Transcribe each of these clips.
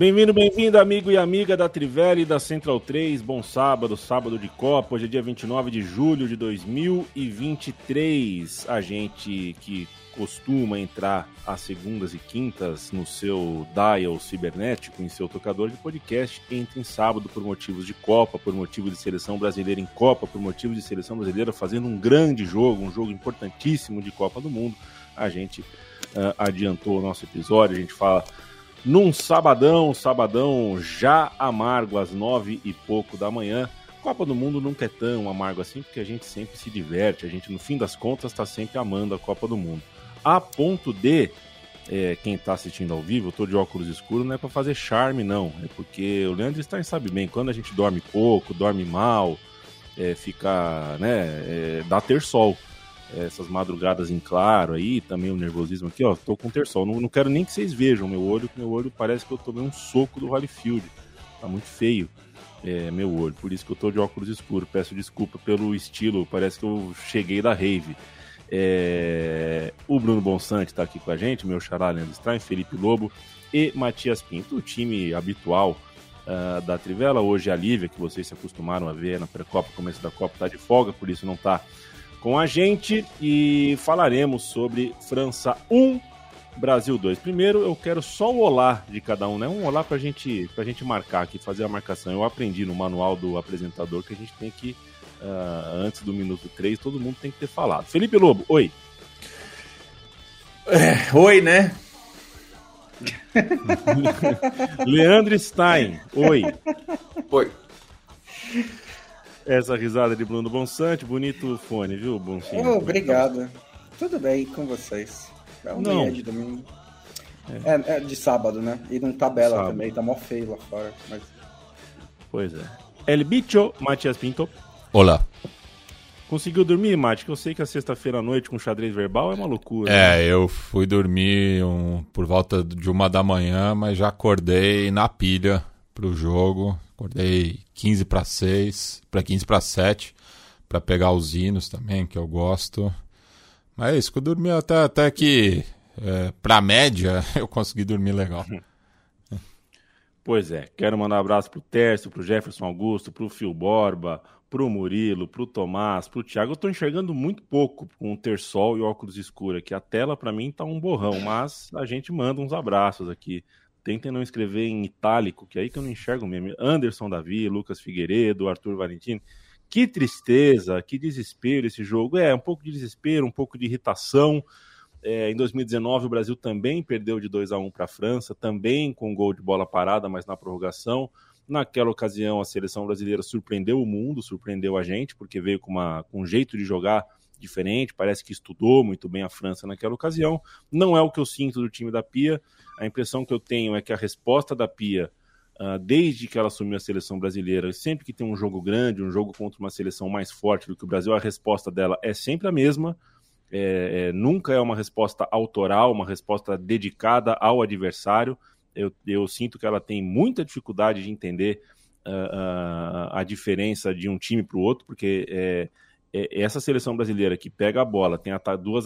Bem-vindo, bem-vindo, amigo e amiga da Trivela e da Central 3. Bom sábado, sábado de Copa. Hoje é dia 29 de julho de 2023. A gente que costuma entrar às segundas e quintas no seu dial cibernético, em seu tocador de podcast, entra em sábado por motivos de Copa, por motivo de seleção brasileira em Copa, por motivo de seleção brasileira fazendo um grande jogo, um jogo importantíssimo de Copa do Mundo. A gente uh, adiantou o nosso episódio, a gente fala num sabadão, sabadão já amargo às nove e pouco da manhã. Copa do Mundo nunca é tão amargo assim, porque a gente sempre se diverte, a gente no fim das contas está sempre amando a Copa do Mundo. A ponto de, é, quem está assistindo ao vivo, eu tô de óculos escuros, não é para fazer charme não, é porque o Leandro Stein sabe bem, quando a gente dorme pouco, dorme mal, é, fica, né, é, dá ter sol essas madrugadas em claro aí, também o nervosismo aqui, ó, tô com terçol. Não, não quero nem que vocês vejam meu olho, que meu olho parece que eu tomei um soco do Holyfield. Tá muito feio é, meu olho, por isso que eu tô de óculos escuros. Peço desculpa pelo estilo, parece que eu cheguei da rave. É... O Bruno Bonsante tá aqui com a gente, meu xará Leandro Strain, Felipe Lobo e Matias Pinto, o time habitual uh, da Trivela. Hoje a Lívia, que vocês se acostumaram a ver na pré-copa, começo da Copa, tá de folga, por isso não tá com a gente e falaremos sobre França 1, Brasil 2. Primeiro, eu quero só o olá de cada um, né? Um olá pra gente, pra gente marcar aqui, fazer a marcação. Eu aprendi no manual do apresentador que a gente tem que, uh, antes do minuto 3, todo mundo tem que ter falado. Felipe Lobo, oi. É, oi, né? Leandro Stein, oi. Oi. Essa risada de Bruno Bonsante, bonito fone, viu, Boncinho? Oh, obrigado. Tudo bem com vocês. É um Não. dia de domingo. É. é, de sábado, né? E não tá bela Sábado. também, tá mó feio lá fora. Mas... Pois é. El Bicho, Matias Pinto. Olá. Conseguiu dormir, Mati? Que eu sei que a sexta-feira à noite com xadrez verbal é uma loucura. né? É, eu fui dormir um- por volta de uma da manhã, mas já acordei na pilha pro jogo. Acordei 15 para 6, para 15 para 7, para pegar os hinos também, que eu gosto. Mas é isso, que eu dormi até, até que, é, pra média, eu consegui dormir legal. Pois é, quero mandar um abraço pro Tércio, pro Jefferson Augusto, pro Fio Borba, pro Murilo, pro Tomás, pro Thiago. Eu tô enxergando muito pouco com o terçol e óculos escuros aqui. A tela pra mim tá um borrão, mas a gente manda uns abraços aqui. Tentem não escrever em itálico, que é aí que eu não enxergo mesmo. Anderson Davi, Lucas Figueiredo, Arthur Valentino. Que tristeza, que desespero esse jogo. É, um pouco de desespero, um pouco de irritação. É, em 2019, o Brasil também perdeu de 2 a 1 para a França, também com gol de bola parada, mas na prorrogação. Naquela ocasião, a seleção brasileira surpreendeu o mundo, surpreendeu a gente, porque veio com, uma, com um jeito de jogar diferente, parece que estudou muito bem a França naquela ocasião. Não é o que eu sinto do time da Pia. A impressão que eu tenho é que a resposta da Pia, ah, desde que ela assumiu a seleção brasileira, sempre que tem um jogo grande, um jogo contra uma seleção mais forte do que o Brasil, a resposta dela é sempre a mesma. É, é, nunca é uma resposta autoral, uma resposta dedicada ao adversário. Eu, eu sinto que ela tem muita dificuldade de entender ah, ah, a diferença de um time para o outro, porque é, essa seleção brasileira que pega a bola, tem duas,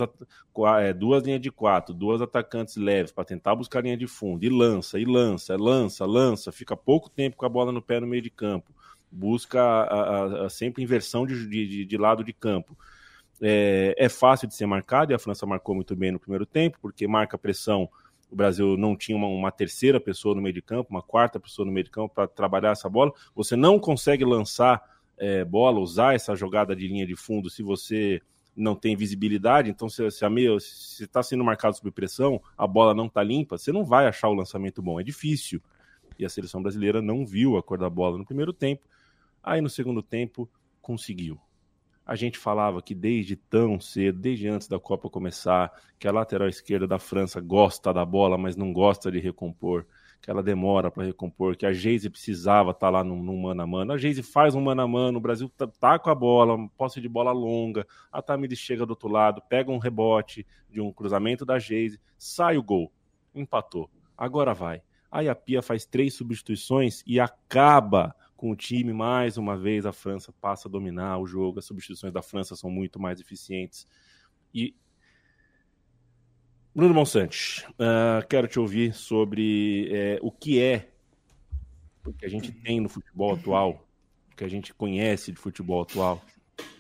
é, duas linhas de quatro, duas atacantes leves para tentar buscar linha de fundo, e lança, e lança, lança, lança, fica pouco tempo com a bola no pé no meio de campo, busca a- a- a- sempre inversão de, de, de lado de campo. É, é fácil de ser marcado, e a França marcou muito bem no primeiro tempo, porque marca pressão. O Brasil não tinha uma, uma terceira pessoa no meio de campo, uma quarta pessoa no meio de campo para trabalhar essa bola. Você não consegue lançar é, bola, usar essa jogada de linha de fundo se você não tem visibilidade. Então, se, se a meia se está sendo marcado sob pressão, a bola não está limpa, você não vai achar o lançamento bom. É difícil. E a seleção brasileira não viu a cor da bola no primeiro tempo. Aí no segundo tempo conseguiu. A gente falava que desde tão cedo, desde antes da Copa começar, que a lateral esquerda da França gosta da bola, mas não gosta de recompor, que ela demora para recompor, que a Geise precisava estar tá lá no, no mano a mano. A Geise faz um mano a mano, o Brasil tá, tá com a bola, posse de bola longa, a Tamires chega do outro lado, pega um rebote de um cruzamento da Geise, sai o gol, empatou. Agora vai. Aí a Pia faz três substituições e acaba com o time, mais uma vez a França passa a dominar o jogo, as substituições da França são muito mais eficientes. E Bruno Monsantes, uh, quero te ouvir sobre é, o que é o que a gente tem no futebol atual, o que a gente conhece de futebol atual.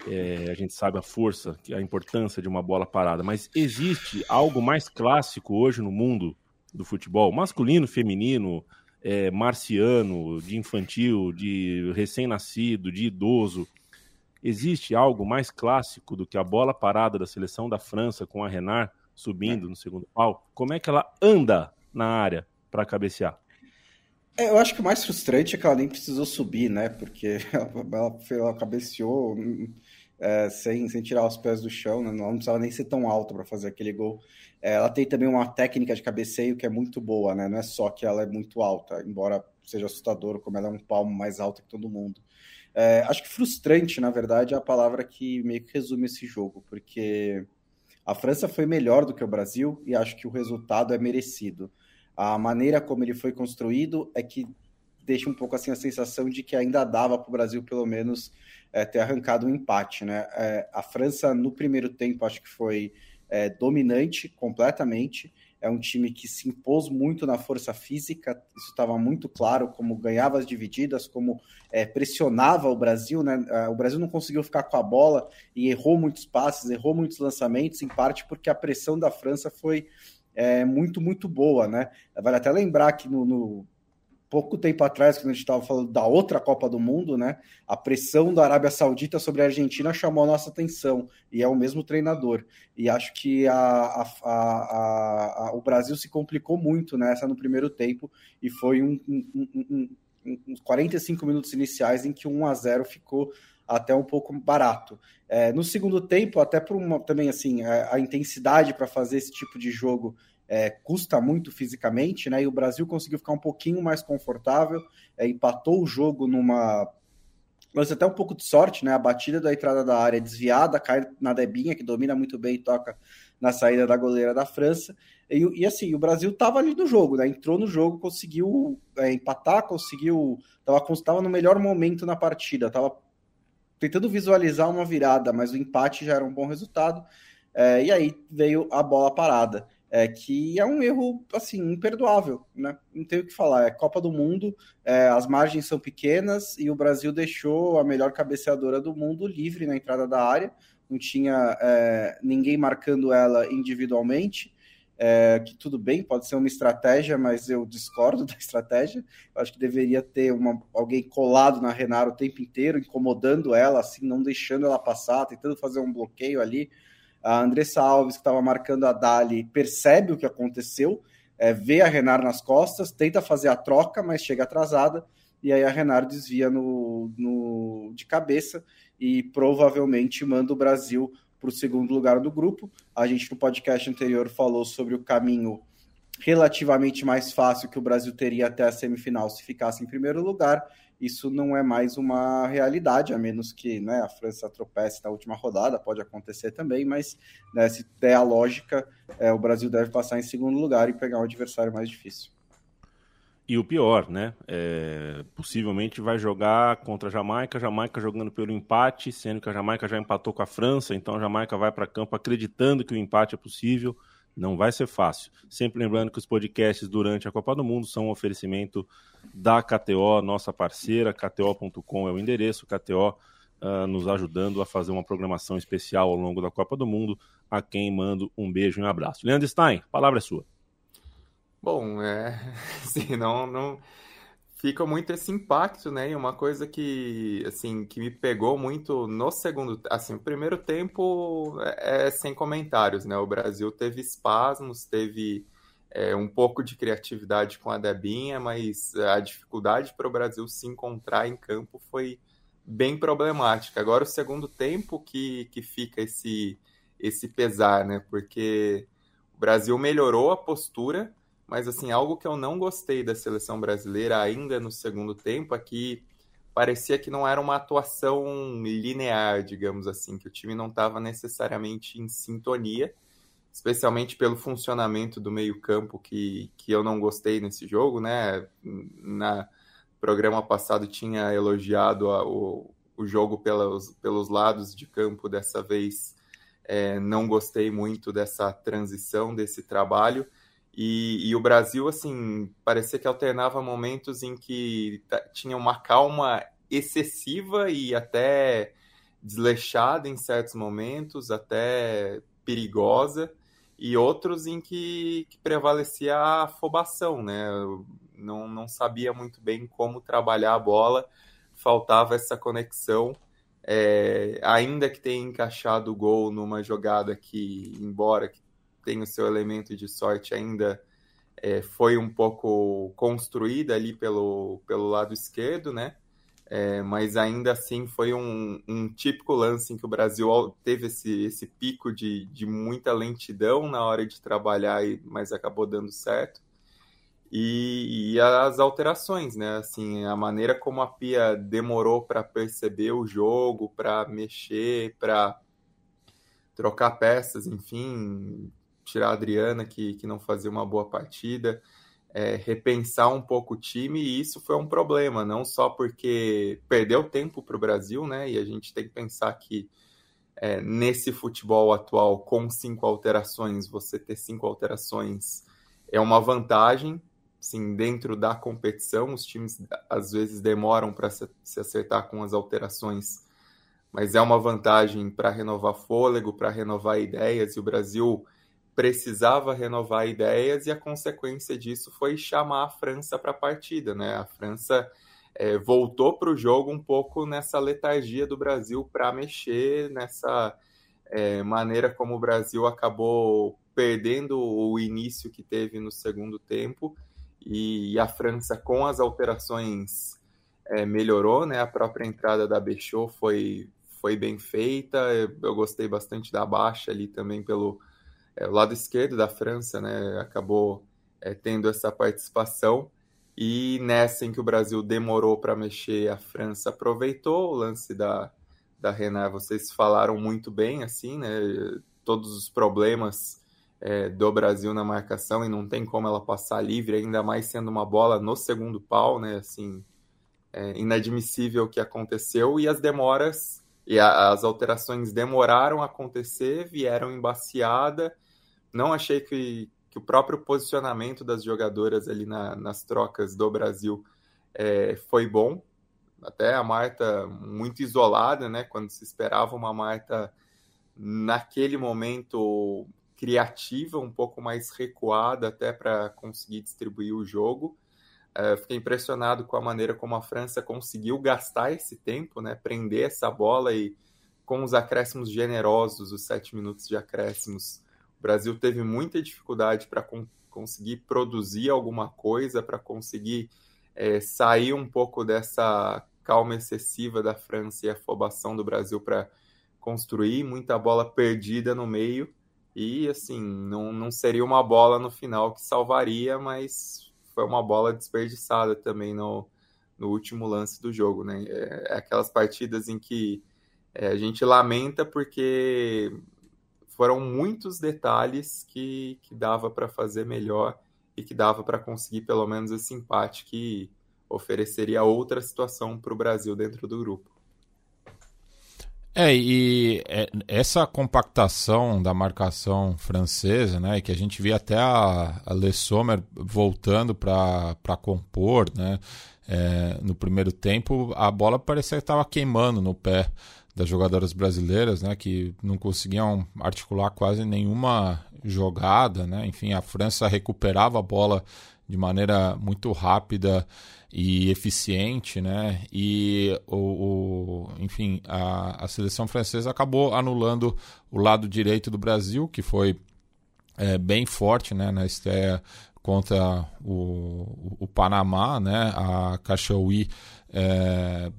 É, a gente sabe a força, a importância de uma bola parada, mas existe algo mais clássico hoje no mundo do futebol, masculino, feminino, é, marciano, de infantil, de recém-nascido, de idoso. Existe algo mais clássico do que a bola parada da seleção da França com a Renard subindo no segundo pau? Como é que ela anda na área para cabecear? É, eu acho que o mais frustrante é que ela nem precisou subir, né? Porque ela, ela cabeceou é, sem, sem tirar os pés do chão, né? não precisava nem ser tão alta para fazer aquele gol. É, ela tem também uma técnica de cabeceio que é muito boa, né? Não é só que ela é muito alta, embora seja assustador, como ela é um palmo mais alto que todo mundo. É, acho que frustrante, na verdade, é a palavra que meio que resume esse jogo, porque a França foi melhor do que o Brasil e acho que o resultado é merecido. A maneira como ele foi construído é que deixa um pouco assim a sensação de que ainda dava para o Brasil, pelo menos, é, ter arrancado um empate. Né? É, a França, no primeiro tempo, acho que foi é, dominante completamente. É um time que se impôs muito na força física, isso estava muito claro, como ganhava as divididas, como é, pressionava o Brasil. Né? É, o Brasil não conseguiu ficar com a bola e errou muitos passes, errou muitos lançamentos, em parte porque a pressão da França foi é, muito, muito boa. Né? Vale até lembrar que no, no pouco tempo atrás, quando a gente estava falando da outra Copa do Mundo, né? A pressão da Arábia Saudita sobre a Argentina chamou a nossa atenção, e é o mesmo treinador. E acho que a, a, a, o Brasil se complicou muito nessa no primeiro tempo, e foi um, um, um, uns 45 minutos iniciais em que 1 a 0 ficou até um pouco barato. É, no segundo tempo, até por uma também assim, a, a intensidade para fazer esse tipo de jogo é, custa muito fisicamente, né? E o Brasil conseguiu ficar um pouquinho mais confortável, é, empatou o jogo numa. Mas até um pouco de sorte, né? A batida da entrada da área desviada, cai na Debinha, que domina muito bem e toca na saída da goleira da França. E, e assim, o Brasil estava ali no jogo, né? Entrou no jogo, conseguiu é, empatar, conseguiu. Estava no melhor momento na partida, estava tentando visualizar uma virada, mas o empate já era um bom resultado. É, e aí veio a bola parada é, que é um erro assim imperdoável, né? Não tenho o que falar. É Copa do Mundo, é, as margens são pequenas e o Brasil deixou a melhor cabeceadora do mundo livre na entrada da área. Não tinha é, ninguém marcando ela individualmente. É, que tudo bem, pode ser uma estratégia, mas eu discordo da estratégia. Eu acho que deveria ter uma, alguém colado na Renara o tempo inteiro, incomodando ela, assim, não deixando ela passar, tentando fazer um bloqueio ali. A Andressa Alves, que estava marcando a Dali, percebe o que aconteceu, é, vê a Renar nas costas, tenta fazer a troca, mas chega atrasada, e aí a Renar desvia no, no de cabeça e provavelmente manda o Brasil para o segundo lugar do grupo. A gente no podcast anterior falou sobre o caminho relativamente mais fácil que o Brasil teria até a semifinal se ficasse em primeiro lugar isso não é mais uma realidade, a menos que né, a França tropece na última rodada, pode acontecer também, mas né, se der a lógica, é, o Brasil deve passar em segundo lugar e pegar um adversário mais difícil. E o pior, né? É, possivelmente vai jogar contra a Jamaica, Jamaica jogando pelo empate, sendo que a Jamaica já empatou com a França, então a Jamaica vai para campo acreditando que o empate é possível. Não vai ser fácil. Sempre lembrando que os podcasts durante a Copa do Mundo são um oferecimento da KTO, nossa parceira. KTO.com é o endereço. KTO uh, ah, nos ajudando a fazer uma programação especial ao longo da Copa do Mundo. A quem mando um beijo e um abraço. Leandro Stein, palavra é sua. Bom, é. Não, não fica muito esse impacto, né? E uma coisa que, assim, que me pegou muito no segundo, assim, o primeiro tempo é, é sem comentários, né? O Brasil teve espasmos, teve é, um pouco de criatividade com a Debinha, mas a dificuldade para o Brasil se encontrar em campo foi bem problemática. Agora o segundo tempo que, que fica esse, esse pesar, né? Porque o Brasil melhorou a postura, mas assim, algo que eu não gostei da seleção brasileira ainda no segundo tempo é que parecia que não era uma atuação linear, digamos assim, que o time não estava necessariamente em sintonia, especialmente pelo funcionamento do meio-campo que, que eu não gostei nesse jogo, né? Na programa passado tinha elogiado a, o, o jogo pelos, pelos lados de campo, dessa vez é, não gostei muito dessa transição, desse trabalho. E, e, o Brasil, assim, parecia que alternava momentos em que tinha uma calma excessiva e até desleixada em certos momentos, até perigosa, e outros em que, que prevalecia a afobação, né? não, não sabia muito bem como trabalhar a bola, faltava essa conexão. É, ainda que tenha encaixado o gol numa jogada que, embora tenha o seu elemento de sorte, ainda é, foi um pouco construída ali pelo, pelo lado esquerdo, né? É, mas ainda assim foi um, um, típico lance em que o Brasil teve esse, esse pico de, de muita lentidão na hora de trabalhar, mas acabou dando certo. E, e, as alterações, né? Assim, a maneira como a Pia demorou para perceber o jogo, para mexer, para trocar peças, enfim, tirar a Adriana, que, que não fazia uma boa partida, é, repensar um pouco o time, e isso foi um problema, não só porque perdeu tempo para o Brasil, né? E a gente tem que pensar que é, nesse futebol atual, com cinco alterações, você ter cinco alterações é uma vantagem, assim, dentro da competição, os times às vezes demoram para se acertar com as alterações, mas é uma vantagem para renovar fôlego, para renovar ideias, e o Brasil precisava renovar ideias, e a consequência disso foi chamar a França para a partida, né? A França é, voltou para o jogo um pouco nessa letargia do Brasil para mexer nessa é, maneira como o Brasil acabou perdendo o início que teve no segundo tempo e a França, com as alterações, é, melhorou, né? A própria entrada da Bechot foi, foi bem feita. Eu, gostei bastante da baixa ali também pelo é, lado esquerdo da França, né? Acabou é, tendo essa participação. E nessa em que o Brasil demorou para mexer, a França aproveitou o lance da, da Renard. Vocês falaram muito bem, assim, né? Todos os problemas é, do Brasil na marcação e não tem como ela passar livre, ainda mais sendo uma bola no segundo pau, né? Assim, é inadmissível o que aconteceu e as demoras e a, as alterações demoraram a acontecer, vieram embaciada. Não achei que, que o próprio posicionamento das jogadoras ali na, nas trocas do Brasil é, foi bom. Até a Marta muito isolada, né? Quando se esperava uma Marta naquele momento criativa, um pouco mais recuada até para conseguir distribuir o jogo. Uh, fiquei impressionado com a maneira como a França conseguiu gastar esse tempo, né, prender essa bola e com os acréscimos generosos, os sete minutos de acréscimos, Brasil teve muita dificuldade para con conseguir produzir alguma coisa, para conseguir é, sair um pouco dessa calma excessiva da França e afobação do Brasil para construir, muita bola perdida no meio. E assim, não, não seria uma bola no final que salvaria, mas foi uma bola desperdiçada também no, no último lance do jogo, né? É, é aquelas partidas em que é, a gente lamenta porque foram muitos detalhes que, que dava para fazer melhor e que dava para conseguir pelo menos esse empate que ofereceria outra situação para o Brasil dentro do grupo. É, e é, essa compactação da marcação francesa, né, que a gente via até a, a Le Sommer voltando para compor, né, é, no primeiro tempo, a bola parecia que estava queimando no pé das jogadoras brasileiras, né, que não conseguiam articular quase nenhuma jogada, né, enfim, a França recuperava a bola de maneira muito rápida e eficiente, né? E o, o enfim, a, a, seleção francesa acabou anulando o lado direito do Brasil, que foi é, bem forte, né? Na estreia contra o, o, Panamá, né? A Cachoui é,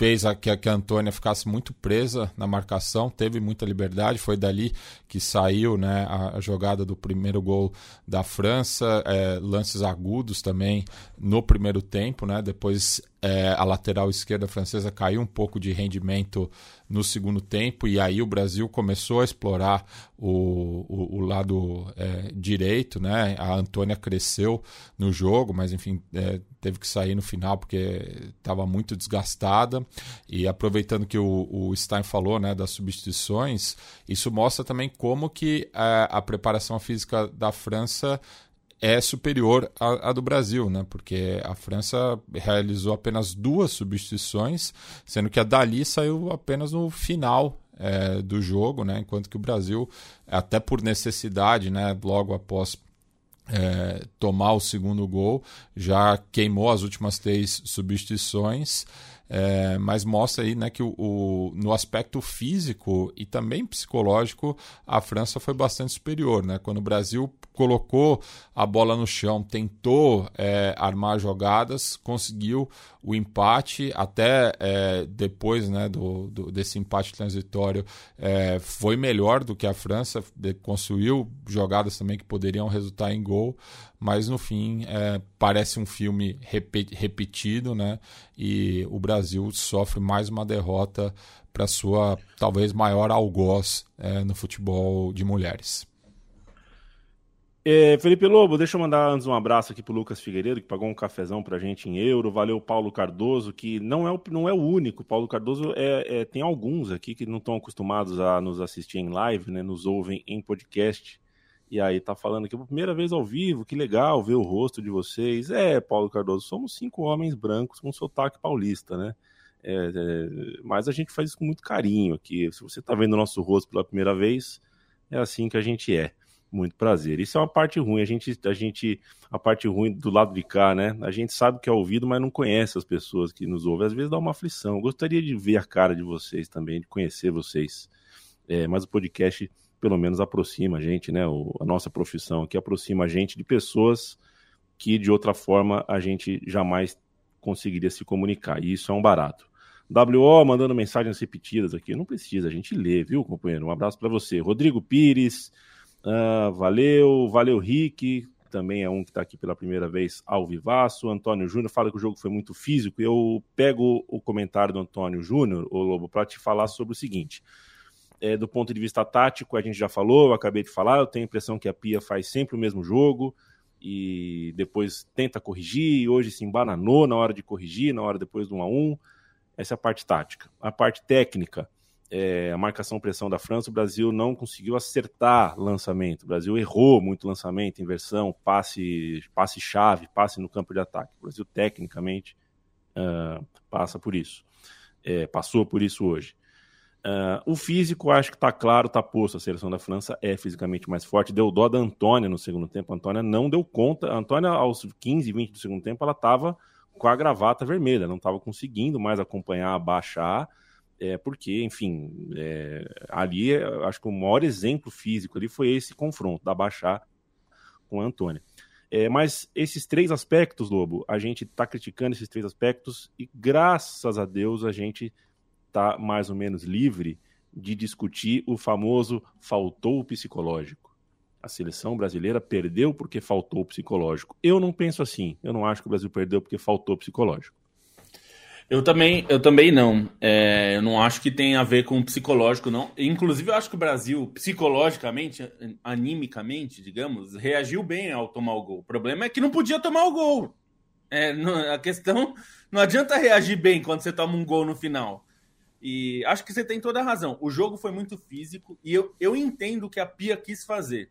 fez a, que, a, que a Antônia ficasse muito presa na marcação, teve muita liberdade, foi dali que saiu né, a, a jogada do primeiro gol da França, é, lances agudos também no primeiro tempo, né, depois é, a lateral esquerda francesa caiu um pouco de rendimento no segundo tempo e aí o Brasil começou a explorar o, o, o lado é, direito, né? A Antônia cresceu no jogo, mas enfim é, teve que sair no final porque estava muito desgastada e aproveitando que o, o, Stein falou, né, das substituições, isso mostra também como que a, a preparação física da França é superior à, à, do Brasil, né? Porque a França realizou apenas duas substituições, sendo que a Dali saiu apenas no final é, do jogo, né? Enquanto que o Brasil, até por necessidade, né? Logo após é, tomar o segundo gol, já queimou as últimas três substituições. É, mas mostra aí né, que o, o, no aspecto físico e também psicológico a França foi bastante superior. Né? Quando o Brasil colocou a bola no chão, tentou é, armar jogadas, conseguiu o empate, até é, depois né, do, do, desse empate transitório, é, foi melhor do que a França, construiu jogadas também que poderiam resultar em gol, mas no fim é, parece um filme repetido, né? E o Brasil sofre mais uma derrota para sua talvez maior algoz é, no futebol de mulheres. É, Felipe Lobo, deixa eu mandar antes um abraço aqui pro Lucas Figueiredo, que pagou um cafezão pra gente em euro. Valeu, Paulo Cardoso, que não é o, não é o único. Paulo Cardoso é, é tem alguns aqui que não estão acostumados a nos assistir em live, né? Nos ouvem em podcast. E aí tá falando aqui, primeira vez ao vivo, que legal ver o rosto de vocês. É, Paulo Cardoso, somos cinco homens brancos com sotaque paulista, né? É, é, mas a gente faz isso com muito carinho aqui. Se você tá vendo o nosso rosto pela primeira vez, é assim que a gente é. Muito prazer. Isso é uma parte ruim. A gente, a gente, a parte ruim do lado de cá, né? A gente sabe que é ouvido, mas não conhece as pessoas que nos ouvem. Às vezes dá uma aflição. Eu gostaria de ver a cara de vocês também, de conhecer vocês. É, mas o podcast pelo menos aproxima a gente, né? O, a nossa profissão aqui aproxima a gente de pessoas que de outra forma a gente jamais conseguiria se comunicar. E isso é um barato. WO mandando mensagens repetidas aqui. Não precisa, a gente lê, viu, companheiro? Um abraço para você. Rodrigo Pires. Uh, valeu, valeu Rick, também é um que está aqui pela primeira vez ao vivaço. Antônio Júnior fala que o jogo foi muito físico. Eu pego o comentário do Antônio Júnior, o Lobo, para te falar sobre o seguinte. É, do ponto de vista tático, a gente já falou, acabei de falar, eu tenho a impressão que a Pia faz sempre o mesmo jogo e depois tenta corrigir, e hoje se embananou na hora de corrigir, na hora depois do 1 a 1 Essa é a parte tática. A parte técnica, é, a marcação-pressão da França, o Brasil não conseguiu acertar lançamento. O Brasil errou muito lançamento, inversão, passe, passe chave, passe no campo de ataque. O Brasil, tecnicamente, uh, passa por isso. É, passou por isso hoje. Uh, o físico, acho que está claro, está posto. A seleção da França é fisicamente mais forte. Deu dó da Antônia no segundo tempo. A Antônia não deu conta. A Antônia, aos 15, 20 do segundo tempo, ela estava com a gravata vermelha, não estava conseguindo mais acompanhar, baixar é, porque, enfim, é, ali acho que o maior exemplo físico ali foi esse confronto da Baixar com a Antônia. É, mas esses três aspectos, Lobo, a gente está criticando esses três aspectos e graças a Deus a gente está mais ou menos livre de discutir o famoso faltou o psicológico. A seleção brasileira perdeu porque faltou o psicológico. Eu não penso assim. Eu não acho que o Brasil perdeu porque faltou o psicológico. Eu também, eu também não. É, eu não acho que tem a ver com o psicológico, não. Inclusive, eu acho que o Brasil, psicologicamente, animicamente, digamos, reagiu bem ao tomar o gol. O problema é que não podia tomar o gol. É, não, a questão não adianta reagir bem quando você toma um gol no final. E acho que você tem toda a razão. O jogo foi muito físico e eu, eu entendo o que a Pia quis fazer.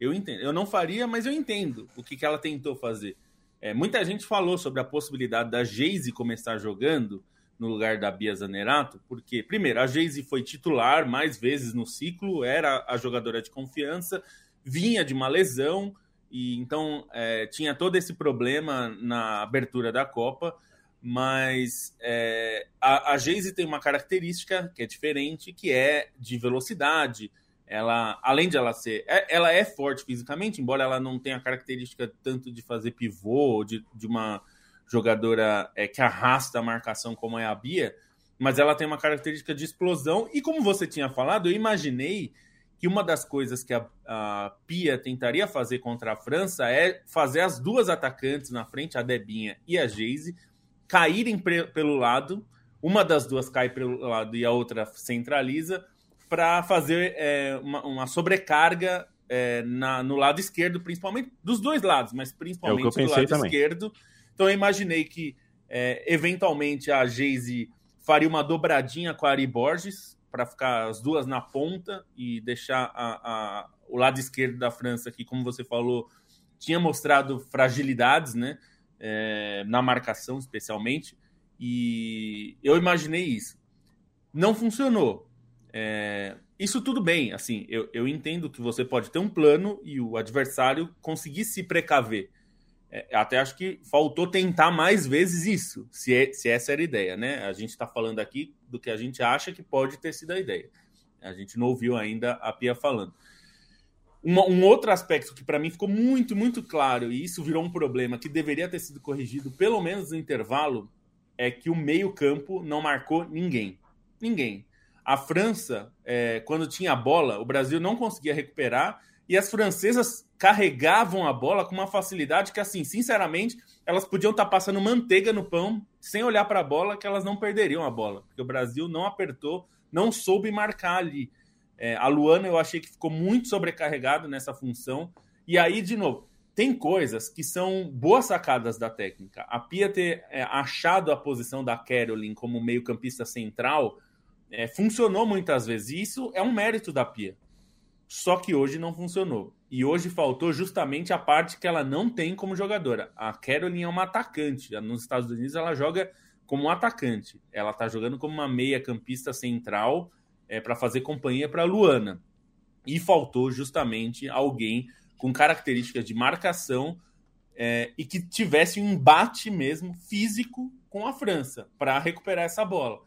Eu entendo. Eu não faria, mas eu entendo o que, que ela tentou fazer. É, muita gente falou sobre a possibilidade da Geise começar jogando no lugar da Bia Zanerato, porque, primeiro, a Geise foi titular mais vezes no ciclo, era a jogadora de confiança, vinha de uma lesão, e então é, tinha todo esse problema na abertura da Copa, mas é, a, a Geise tem uma característica que é diferente, que é de velocidade, ela, além de ela ser, é, ela é forte fisicamente, embora ela não tenha a característica tanto de fazer pivô, de, de uma jogadora é, que arrasta a marcação como é a Bia, mas ela tem uma característica de explosão. E como você tinha falado, eu imaginei que uma das coisas que a, a Pia tentaria fazer contra a França é fazer as duas atacantes na frente, a Debinha e a Geise, caírem pelo lado. Uma das duas cai pelo lado e a outra centraliza para fazer é, uma, uma, sobrecarga é, na, no lado esquerdo, principalmente dos dois lados, mas principalmente é do lado também. esquerdo. Então eu imaginei que é, eventualmente a Geise faria uma dobradinha com a Ari Borges para ficar as duas na ponta e deixar a, a, o lado esquerdo da França, que, como você falou, tinha mostrado fragilidades, né? É, na marcação, especialmente. E eu imaginei isso. Não funcionou. É, isso tudo bem, assim, eu, eu entendo que você pode ter um plano e o adversário conseguir se precaver. É, até acho que faltou tentar mais vezes isso, se, é, se essa era a ideia, né? A gente está falando aqui do que a gente acha que pode ter sido a ideia. A gente não ouviu ainda a Pia falando. Uma, um outro aspecto que para mim ficou muito, muito claro, e isso virou um problema que deveria ter sido corrigido, pelo menos no intervalo, é que o meio-campo não marcou ninguém. Ninguém. A França, é, quando tinha a bola, o Brasil não conseguia recuperar e as francesas carregavam a bola com uma facilidade que, assim, sinceramente, elas podiam estar tá passando manteiga no pão sem olhar para a bola, que elas não perderiam a bola, porque o Brasil não apertou, não soube marcar ali. É, a Luana eu achei que ficou muito sobrecarregado nessa função. E aí, de novo, tem coisas que são boas sacadas da técnica. A Pia ter é, achado a posição da Caroline como meio-campista central é, funcionou muitas vezes. E isso é um mérito da Pia. Só que hoje não funcionou. E hoje faltou justamente a parte que ela não tem como jogadora. A Caroline é uma atacante. Nos Estados Unidos ela joga como atacante. Ela está jogando como uma meia-campista central é, para fazer companhia para Luana. E faltou justamente alguém com características de marcação é, e que tivesse um embate mesmo físico com a França para recuperar essa bola.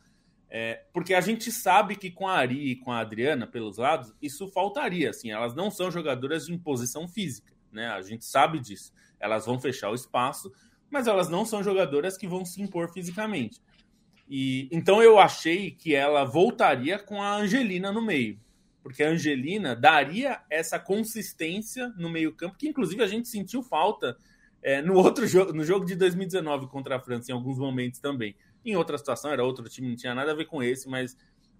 É, porque a gente sabe que com a Ari e com a Adriana pelos lados, isso faltaria. Assim, elas não são jogadoras de imposição física, né? A gente sabe disso. Elas vão fechar o espaço, mas elas não são jogadoras que vão se impor fisicamente. E então eu achei que ela voltaria com a Angelina no meio, porque a Angelina daria essa consistência no meio-campo, que inclusive a gente sentiu falta é, no outro jogo, no jogo de 2019 contra a França, em alguns momentos também. Em outra situação, era outro time, não tinha nada a ver com esse, mas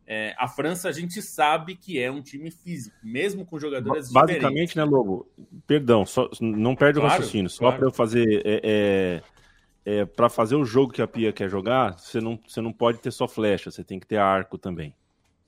é, a França a gente sabe que é um time físico, mesmo com jogadores Basicamente, diferentes. né, Lobo? Perdão, só, não perde claro, o raciocínio. Só claro. para eu fazer. É, é, para fazer o jogo que a Pia quer jogar, você não, você não pode ter só flecha, você tem que ter arco também.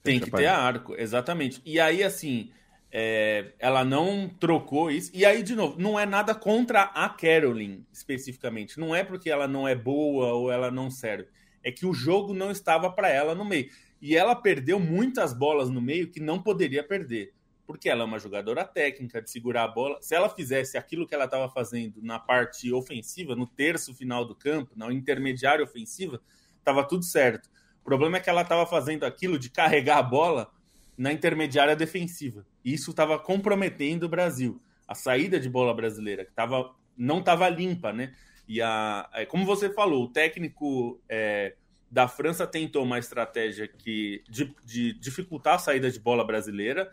Tem que ter arco, exatamente. E aí, assim, é, ela não trocou isso. E aí, de novo, não é nada contra a Caroline, especificamente. Não é porque ela não é boa ou ela não serve é que o jogo não estava para ela no meio. E ela perdeu muitas bolas no meio que não poderia perder, porque ela é uma jogadora técnica de segurar a bola. Se ela fizesse aquilo que ela estava fazendo na parte ofensiva, no terço final do campo, na intermediária ofensiva, estava tudo certo. O problema é que ela estava fazendo aquilo de carregar a bola na intermediária defensiva. E isso estava comprometendo o Brasil. A saída de bola brasileira, que tava, não estava limpa, né? E a, é, como você falou, o técnico é, da França tentou uma estratégia que, de, de dificultar a saída de bola brasileira.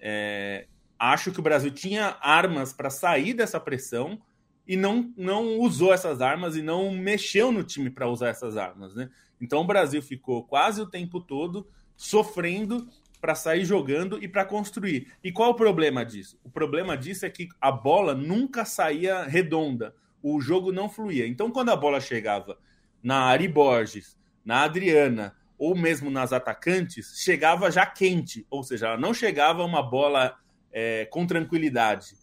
É, acho que o Brasil tinha armas para sair dessa pressão e não, não usou essas armas e não mexeu no time para usar essas armas. Né? Então o Brasil ficou quase o tempo todo sofrendo para sair jogando e para construir. E qual o problema disso? O problema disso é que a bola nunca saía redonda o jogo não fluía. Então, quando a bola chegava na Ari Borges, na Adriana ou mesmo nas atacantes, chegava já quente, ou seja, ela não chegava uma bola é, com tranquilidade.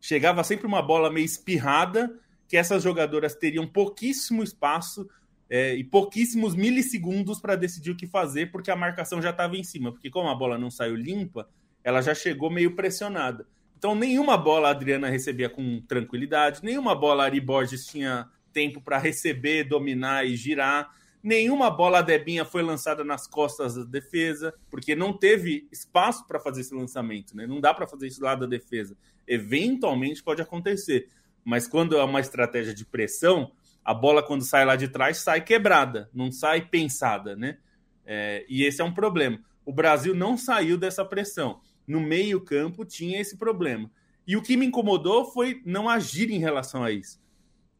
Chegava sempre uma bola meio espirrada, que essas jogadoras teriam pouquíssimo espaço é, e pouquíssimos milissegundos para decidir o que fazer, porque a marcação já estava em cima. Porque, como a bola não saiu limpa, ela já chegou meio pressionada. Então, nenhuma bola a Adriana recebia com tranquilidade, nenhuma bola a Ari Borges tinha tempo para receber, dominar e girar. Nenhuma bola Debinha foi lançada nas costas da defesa, porque não teve espaço para fazer esse lançamento, né? Não dá para fazer isso lá da defesa. Eventualmente pode acontecer, mas quando é uma estratégia de pressão, a bola quando sai lá de trás sai quebrada, não sai pensada, né? É, e esse é um problema. O Brasil não saiu dessa pressão. No meio-campo tinha esse problema. E o que me incomodou foi não agir em relação a isso.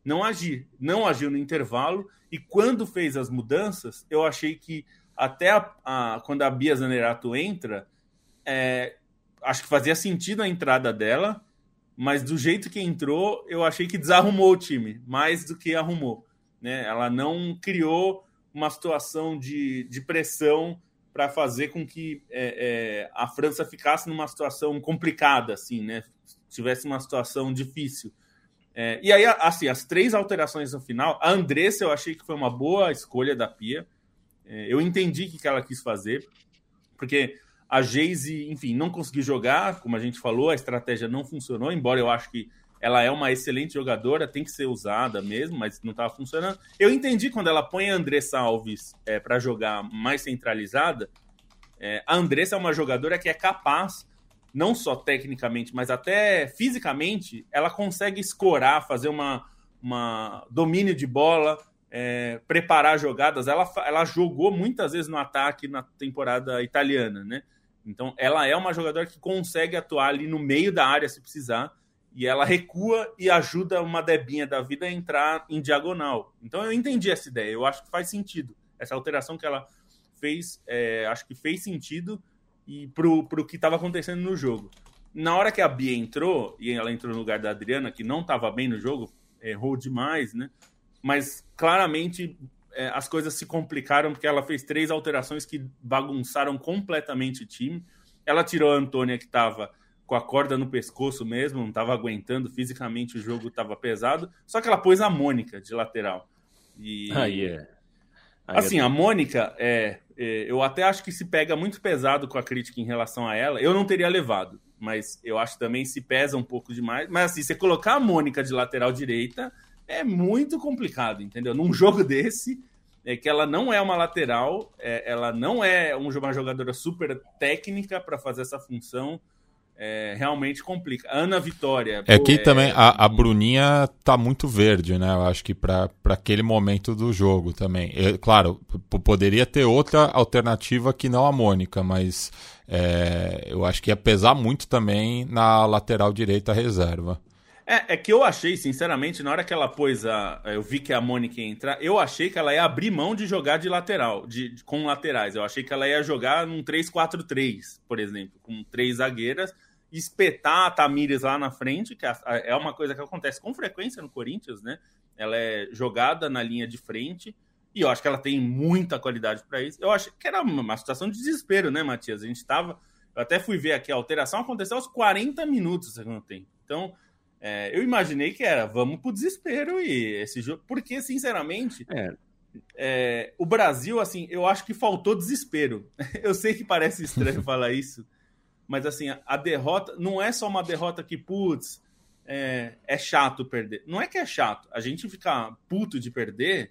Não agir. Não agiu no intervalo. E quando fez as mudanças, eu achei que até a, a, quando a Bia Zanerato entra, é, acho que fazia sentido a entrada dela, mas do jeito que entrou, eu achei que desarrumou o time, mais do que arrumou. Né? Ela não criou uma situação de, de pressão para fazer com que é, é, a França ficasse numa situação complicada, assim, né? Tivesse uma situação difícil. É, e aí, assim, as três alterações no final, a Andressa eu achei que foi uma boa escolha da Pia. É, eu entendi o que ela quis fazer, porque a Geise, enfim, não conseguiu jogar, como a gente falou, a estratégia não funcionou, embora eu acho que ela é uma excelente jogadora, tem que ser usada mesmo, mas não estava funcionando. Eu entendi quando ela põe a Andressa Alves é, para jogar mais centralizada. É, a Andressa é uma jogadora que é capaz, não só tecnicamente, mas até fisicamente, ela consegue escorar, fazer uma, uma domínio de bola, é, preparar jogadas. Ela, ela jogou muitas vezes no ataque na temporada italiana, né? Então, ela é uma jogadora que consegue atuar ali no meio da área se precisar e ela recua e ajuda uma Debinha da vida a entrar em diagonal. Então eu entendi essa ideia, eu acho que faz sentido. Essa alteração que ela fez, é, acho que fez sentido e pro, pro que estava acontecendo no jogo. Na hora que a Bia entrou, e ela entrou no lugar da Adriana, que não estava bem no jogo, errou demais, né? Mas claramente é, as coisas se complicaram porque ela fez três alterações que bagunçaram completamente o time. Ela tirou a Antônia, que estava com a corda no pescoço mesmo, não estava aguentando, fisicamente o jogo estava pesado. Só que ela pôs a Mônica de lateral. E... Aí é. Aí assim, é... a Mônica, é, eu até acho que se pega muito pesado com a crítica em relação a ela. Eu não teria levado, mas eu acho também se pesa um pouco demais. Mas assim, você colocar a Mônica de lateral direita é muito complicado, entendeu? Num jogo desse, é que ela não é uma lateral, é, ela não é uma jogadora super técnica para fazer essa função é, realmente complica. Ana Vitória. É que é... também a, a, Bruninha tá muito verde, né? Eu acho que para aquele momento do jogo também. Eu, claro, poderia ter outra alternativa que não a Mônica, mas é, eu acho que ia pesar muito também na lateral direita reserva. É, é, que eu achei, sinceramente, na hora que ela pôs a. Eu vi que a Mônica ia entrar, eu achei que ela ia abrir mão de jogar de lateral, de, de com laterais. Eu achei que ela ia jogar num 3-4-3, por exemplo, com três zagueiras espetar a Tamires lá na frente, que é uma coisa que acontece com frequência no Corinthians, né? Ela é jogada na linha de frente e eu acho que ela tem muita qualidade para isso. Eu acho que era uma situação de desespero, né, Matias? A gente estava. Eu até fui ver aqui, a alteração aconteceu aos 40 minutos do segundo tempo. Então, é, eu imaginei que era, vamos pro desespero e esse jogo. Porque, sinceramente, é. É, o Brasil, assim, eu acho que faltou desespero. Eu sei que parece estranho falar isso, mas assim, a, derrota não é só uma derrota que, putz, é, é, chato perder. Não é que é chato. A gente ficar puto de perder,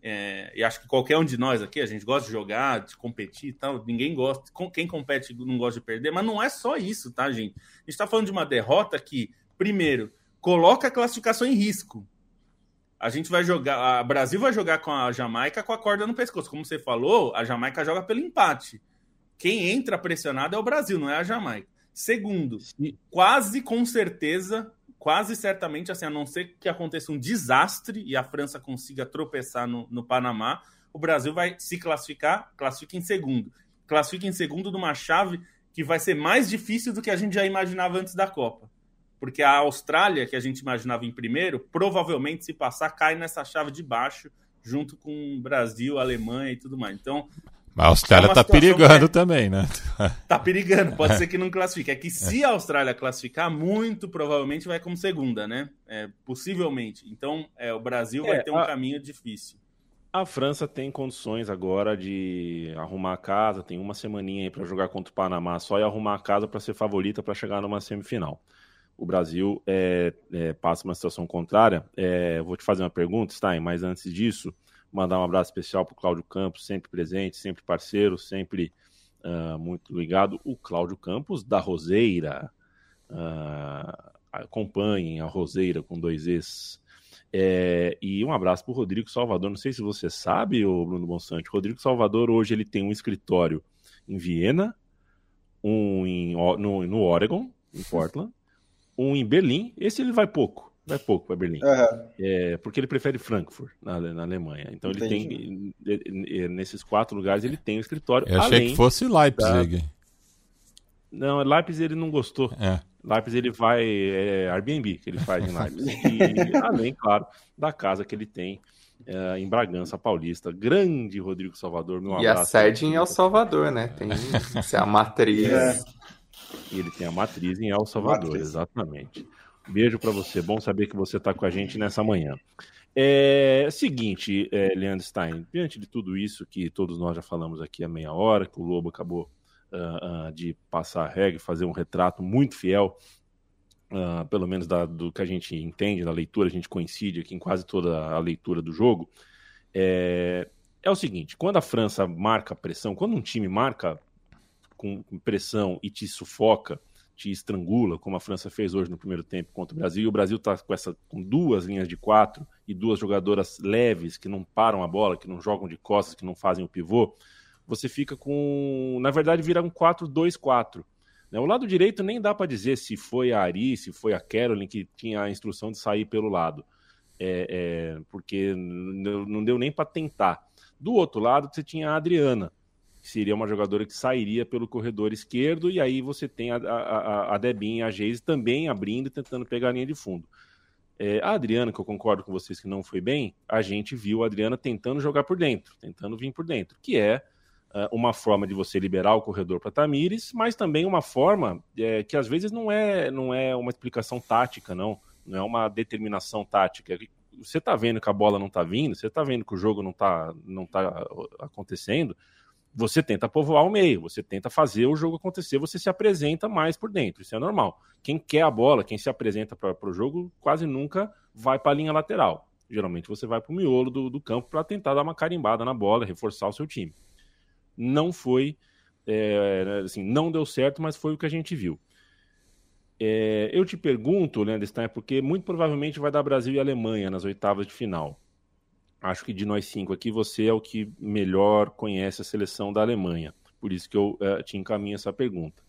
é, e acho que qualquer um de nós aqui, a gente gosta de jogar, de competir e tal, ninguém gosta, quem compete não gosta de perder, mas não é só isso, tá, gente? A gente está falando de uma derrota que, primeiro, coloca a classificação em risco. A gente vai jogar, a Brasil vai jogar com a Jamaica com a corda no pescoço. Como você falou, a Jamaica joga pelo empate. Quem entra pressionado é o Brasil, não é a Jamaica. Segundo, quase com certeza, quase certamente, assim, a não ser que aconteça um desastre e a França consiga tropeçar no, no Panamá, o Brasil vai se classificar, classifica em segundo. Classifica em segundo numa chave que vai ser mais difícil do que a gente já imaginava antes da Copa. Porque a Austrália, que a gente imaginava em primeiro, provavelmente, se passar, cai nessa chave de baixo, junto com Brasil, Alemanha e tudo mais. Então, mas a Austrália é tá perigando é... também, né? Tá perigando, pode ser que não classifique. É que se a Austrália classificar, muito provavelmente vai como segunda, né? É, possivelmente. Então, é, o Brasil vai é, ter um a... caminho difícil. A França tem condições agora de arrumar a casa, tem uma semaninha aí para jogar contra o Panamá só e arrumar a casa para ser favorita para chegar numa semifinal. O Brasil é, é, passa uma situação contrária. É, vou te fazer uma pergunta, Stein, mas antes disso, Mandar um abraço especial para o Cláudio Campos, sempre presente, sempre parceiro, sempre uh, muito ligado. O Cláudio Campos da Roseira. Uh, acompanhem a Roseira com dois Es. É, e um abraço para o Rodrigo Salvador. Não sei se você sabe, o Bruno Bonsante. Rodrigo Salvador hoje ele tem um escritório em Viena, um em, no, no Oregon, em Portland, um em Berlim. Esse ele vai pouco. Vai pouco para Berlim. Uhum. É, porque ele prefere Frankfurt, na, na Alemanha. Então ele Entendi. tem. Nesses quatro lugares ele tem o um escritório. Eu achei que fosse Leipzig. Da... Não, Leipzig ele não gostou. É. Leipzig ele vai. É Airbnb que ele faz em Leipzig. e, além, claro, da casa que ele tem é, em Bragança Paulista. Grande Rodrigo Salvador, meu abraço. E a sede em El Salvador, né? Tem a matriz. É. E ele tem a matriz em El Salvador, matriz. exatamente. Beijo para você. Bom saber que você está com a gente nessa manhã. É seguinte, é, Leandro Stein, diante de tudo isso que todos nós já falamos aqui há meia hora, que o Lobo acabou uh, uh, de passar a regra fazer um retrato muito fiel, uh, pelo menos da, do que a gente entende da leitura, a gente coincide aqui em quase toda a leitura do jogo, é, é o seguinte: quando a França marca pressão, quando um time marca com pressão e te sufoca, te estrangula, como a França fez hoje no primeiro tempo contra o Brasil, e o Brasil está com, essa, com duas linhas de quatro e duas jogadoras leves que não param a bola, que não jogam de costas, que não fazem o pivô, você fica com. Na verdade, vira um 4-2-4. Né? O lado direito nem dá para dizer se foi a Ari, se foi a Carolyn que tinha a instrução de sair pelo lado, é, é, porque não deu nem para tentar. Do outro lado, você tinha a Adriana, seria uma jogadora que sairia pelo corredor esquerdo, e aí você tem a, a, a Debinha e a Geise também abrindo e tentando pegar a linha de fundo. É, a Adriana, que eu concordo com vocês que não foi bem, a gente viu a Adriana tentando jogar por dentro, tentando vir por dentro, que é uh, uma forma de você liberar o corredor para Tamires, mas também uma forma é, que às vezes não é, não é uma explicação tática, não, não é uma determinação tática. Você está vendo que a bola não está vindo, você está vendo que o jogo não está não tá acontecendo, você tenta povoar o meio, você tenta fazer o jogo acontecer, você se apresenta mais por dentro, isso é normal. Quem quer a bola, quem se apresenta para o jogo, quase nunca vai para a linha lateral. Geralmente você vai para o miolo do, do campo para tentar dar uma carimbada na bola, reforçar o seu time. Não foi, é, assim, não deu certo, mas foi o que a gente viu. É, eu te pergunto, Leandro Stein, porque muito provavelmente vai dar Brasil e Alemanha nas oitavas de final acho que de nós cinco aqui, você é o que melhor conhece a seleção da Alemanha. Por isso que eu uh, te encaminho essa pergunta.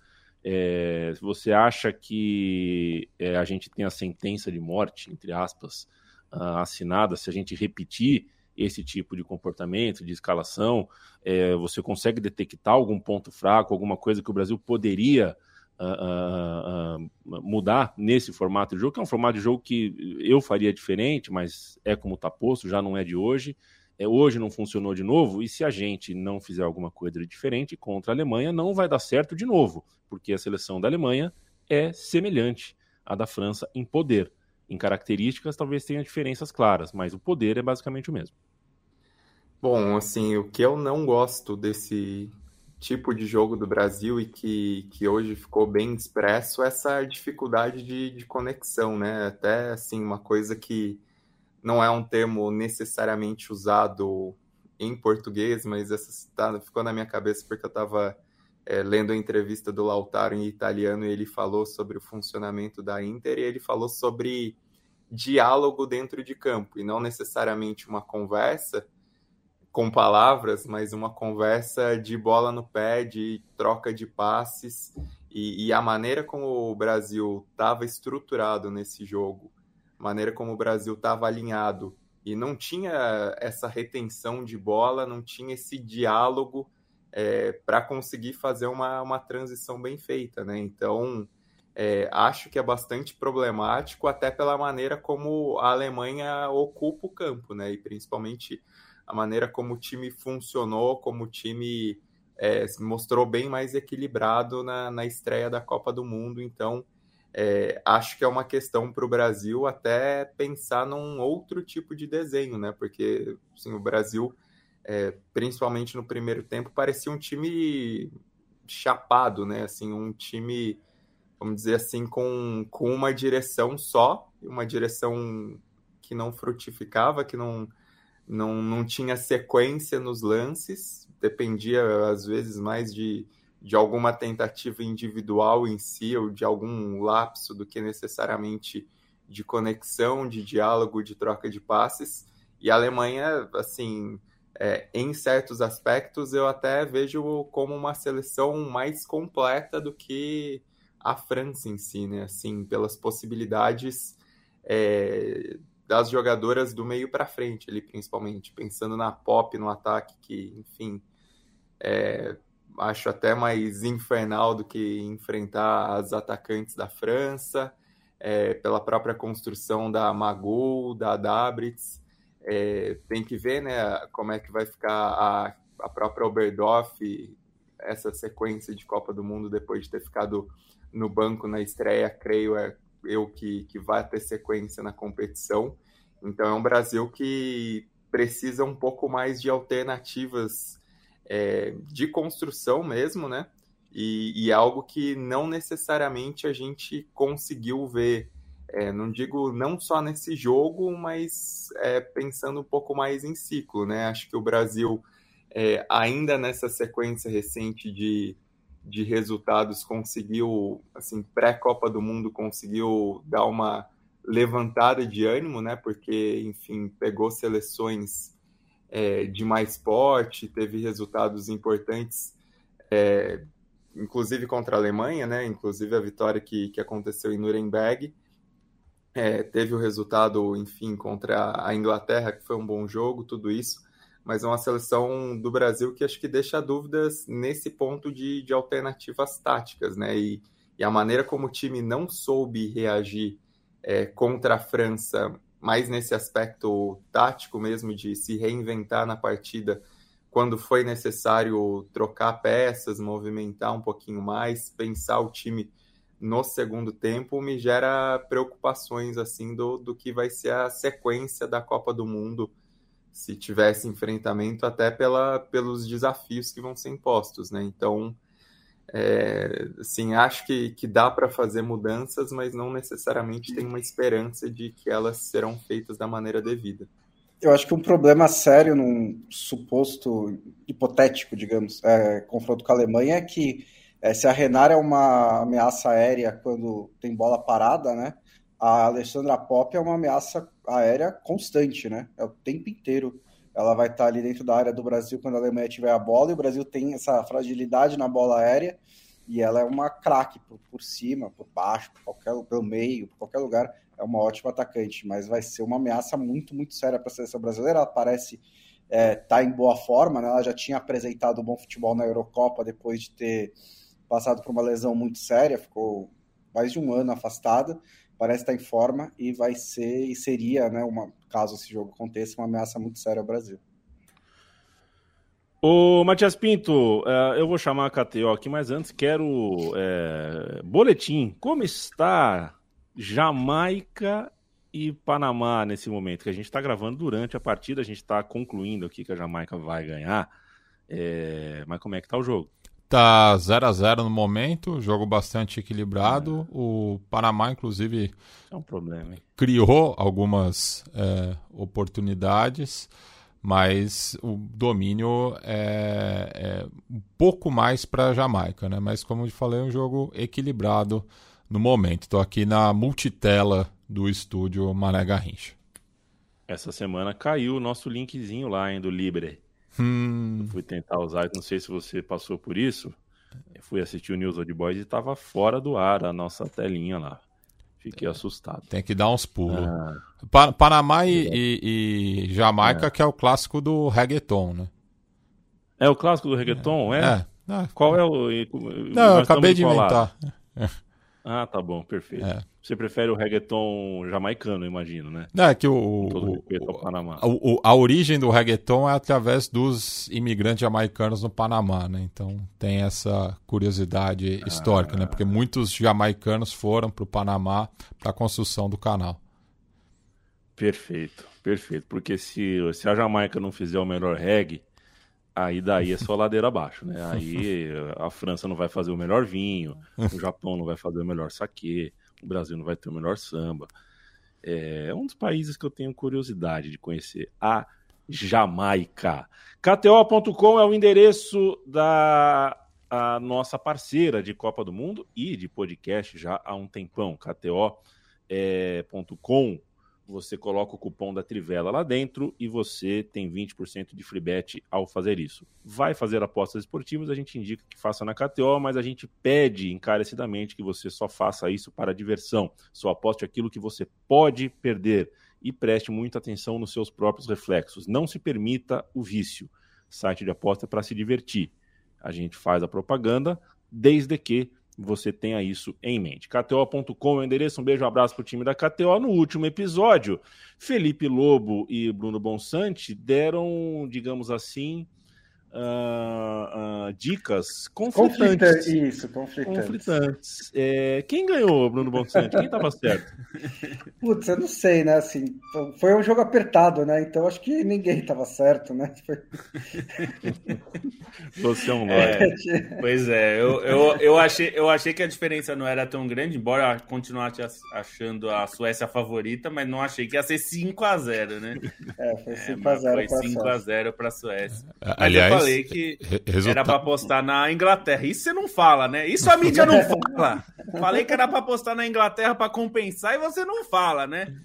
É, você acha que é, a gente tem a sentença de morte, entre aspas, uh, assinada, se a gente repetir esse tipo de comportamento, de escalação, é, você consegue detectar algum ponto fraco, alguma coisa que o Brasil poderia uh, uh, mudar nesse formato de jogo, que é um formato de jogo que eu faria diferente, mas é como está posto, já não é de hoje. É, hoje não funcionou de novo, e se a gente não fizer alguma coisa diferente contra a Alemanha, não vai dar certo de novo, porque a seleção da Alemanha é semelhante à da França em poder. Em características, talvez tenha diferenças claras, mas o poder é basicamente o mesmo. Bom, assim, o que eu não gosto desse, tipo de jogo do Brasil e que, que hoje ficou bem expresso essa dificuldade de, de conexão, né? Até assim, uma coisa que não é um termo necessariamente usado em português, mas essa tá, ficou na minha cabeça porque eu estava é, lendo a entrevista do Lautaro em italiano e ele falou sobre o funcionamento da Inter e ele falou sobre diálogo dentro de campo e não necessariamente uma conversa, com palavras, mas uma conversa de bola no pé, de troca de passes e, e a maneira como o Brasil estava estruturado nesse jogo, maneira como o Brasil estava alinhado e não tinha essa retenção de bola, não tinha esse diálogo é, para conseguir fazer uma, uma transição bem feita, né? Então é, acho que é bastante problemático até pela maneira como a Alemanha ocupa o campo, né? E principalmente a maneira como o time funcionou, como o time é, se mostrou bem mais equilibrado na, na estreia da Copa do Mundo. Então, é, acho que é uma questão para o Brasil até pensar num outro tipo de desenho, né? Porque assim, o Brasil, é, principalmente no primeiro tempo, parecia um time chapado, né? Assim, um time, vamos dizer assim, com, com uma direção só, uma direção que não frutificava, que não não, não tinha sequência nos lances, dependia às vezes mais de, de alguma tentativa individual em si ou de algum lapso do que necessariamente de conexão, de diálogo, de troca de passes. E a Alemanha, assim, é, em certos aspectos, eu até vejo como uma seleção mais completa do que a França em si, né? Assim, pelas possibilidades é, das jogadoras do meio para frente, ali principalmente, pensando na Pop no ataque, que, enfim, é, acho até mais infernal do que enfrentar as atacantes da França, é, pela própria construção da Magul, da Dabritz. É, tem que ver né, como é que vai ficar a, a própria Oberdorf, essa sequência de Copa do Mundo depois de ter ficado no banco na estreia, creio é eu que, que vai ter sequência na competição. Então é um Brasil que precisa um pouco mais de alternativas é, de construção mesmo, né? E, e, é algo que não necessariamente a gente conseguiu ver. É, não digo não só nesse jogo, mas é, pensando um pouco mais em ciclo, né? Acho que o Brasil, é, ainda nessa sequência recente de, de resultados, conseguiu, assim, pré-Copa do Mundo, conseguiu dar uma levantada de ânimo, né? Porque, enfim, pegou seleções é, de mais porte, teve resultados importantes, é, inclusive contra a Alemanha, né? Inclusive a vitória que, que aconteceu em Nuremberg. É, teve o resultado, enfim, contra a Inglaterra, que foi um bom jogo, tudo isso, mas é uma seleção do Brasil que acho que deixa dúvidas nesse ponto de, de alternativas táticas, né? E, e a maneira como o time não soube reagir é, contra a França mais nesse aspecto tático mesmo, de se reinventar na partida quando foi necessário trocar peças, movimentar um pouquinho mais, pensar o time no segundo tempo, me gera preocupações assim do, do que vai ser a sequência da Copa do Mundo se tivesse enfrentamento, até pela, pelos desafios que vão ser impostos, né? Então, é, assim, acho que, que dá para fazer mudanças, mas não necessariamente tem uma esperança de que elas serão feitas da maneira devida. Eu acho que um problema sério num suposto hipotético, digamos, é, confronto com a Alemanha é que é, se a Renar é uma ameaça aérea quando tem bola parada, né? A Alessandra Pop é uma ameaça aérea constante, né? É o tempo inteiro ela vai estar ali dentro da área do Brasil quando a Alemanha tiver a bola, e o Brasil tem essa fragilidade na bola aérea, e ela é uma craque por, por cima, por baixo, por qualquer, pelo meio, por qualquer lugar, é uma ótima atacante, mas vai ser uma ameaça muito, muito séria para a seleção brasileira, ela parece estar é, tá em boa forma, né? ela já tinha apresentado bom futebol na Eurocopa depois de ter passado por uma lesão muito séria, ficou mais de um ano afastada, parece estar em forma e vai ser e seria, né, uma, caso esse jogo aconteça, uma ameaça muito séria ao Brasil. Ô, Matias Pinto, uh, eu vou chamar a KTO aqui, mas antes quero é, boletim. Como está Jamaica e Panamá nesse momento? Que a gente está gravando durante a partida, a gente está concluindo aqui que a Jamaica vai ganhar. É, mas como é que tá o jogo? Tá 0 a 0 no momento, jogo bastante equilibrado. É. O Panamá, inclusive, é um problema, criou algumas é, oportunidades, mas o domínio é, é um pouco mais para a Jamaica, né? Mas como eu falei, é um jogo equilibrado no momento. Estou aqui na multitela do estúdio Mané Garrincha. Essa semana caiu o nosso linkzinho lá, hein, do Libre. Hum. fui tentar usar, não sei se você passou por isso. Eu fui assistir o News Old Boys e estava fora do ar a nossa telinha lá. Fiquei assustado. Tem que dar uns pulos. Ah. Panamá e, e, e Jamaica, é. que é o clássico do reggaeton, né? É o clássico do reggaeton, é? é. é. Qual é o. Não, eu acabei de inventar. Ah, tá bom, perfeito. É. Você prefere o reggaeton jamaicano, imagino, né? Não, é que o, o, o, a origem do reggaeton é através dos imigrantes jamaicanos no Panamá, né? Então tem essa curiosidade ah. histórica, né? Porque muitos jamaicanos foram para o Panamá para a construção do canal. Perfeito, perfeito. Porque se, se a Jamaica não fizer o melhor reggae, Aí daí é só ladeira abaixo, né? Aí a França não vai fazer o melhor vinho, o Japão não vai fazer o melhor saquê, o Brasil não vai ter o melhor samba. É um dos países que eu tenho curiosidade de conhecer, a Jamaica. KTO.com é o endereço da a nossa parceira de Copa do Mundo e de podcast já há um tempão. KTO é, você coloca o cupom da Trivela lá dentro e você tem 20% de free bet ao fazer isso. Vai fazer apostas esportivas, a gente indica que faça na KTO, mas a gente pede encarecidamente que você só faça isso para diversão. Só aposte aquilo que você pode perder e preste muita atenção nos seus próprios reflexos. Não se permita o vício. Site de aposta para se divertir. A gente faz a propaganda desde que você tenha isso em mente. KTO.com é o endereço. Um beijo, um abraço para o time da KTO. No último episódio, Felipe Lobo e Bruno Bonsante deram, digamos assim, uh, uh, dicas conflitantes. Conflita, isso, conflitantes. conflitantes. É, quem ganhou, Bruno Bonsante? Quem estava certo? Putz, eu não sei, né? Assim, foi um jogo apertado, né? Então acho que ninguém estava certo, né? Foi... Você é um é, Pois é, eu, eu, eu, achei, eu achei que a diferença não era tão grande, embora continuasse achando a Suécia favorita, mas não achei que ia ser 5x0, né? É, foi 5x0 é, Foi 5x0 para a Suécia. Aliás, falei que Resultado... era para postar na Inglaterra. Isso você não fala, né? Isso a mídia não fala. Falei que era para postar na Inglaterra para compensar e você não fala, né?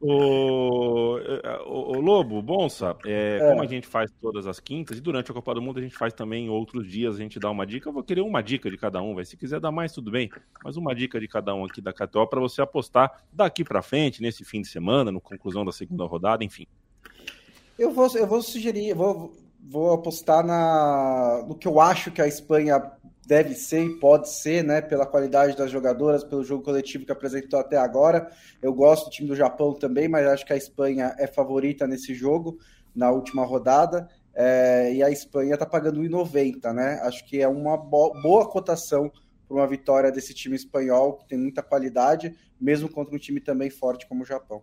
o, o, o, Lobo, Bonsa, é, é. como a gente faz todas as quintas, e durante a Copa do Mundo a gente faz também em outros dias, a gente dá uma dica. Eu vou querer uma dica de cada um, véio. se quiser dar mais, tudo bem, mas uma dica de cada um aqui da KTO para você apostar daqui para frente, nesse fim de semana, no conclusão da segunda rodada, enfim. Eu vou, eu vou sugerir, vou, vou apostar na, no que eu acho que a Espanha deve ser e pode ser, né? Pela qualidade das jogadoras, pelo jogo coletivo que apresentou até agora. Eu gosto do time do Japão também, mas acho que a Espanha é favorita nesse jogo, na última rodada. É, e a Espanha está pagando 1,90, né? Acho que é uma bo boa cotação para uma vitória desse time espanhol, que tem muita qualidade, mesmo contra um time também forte como o Japão.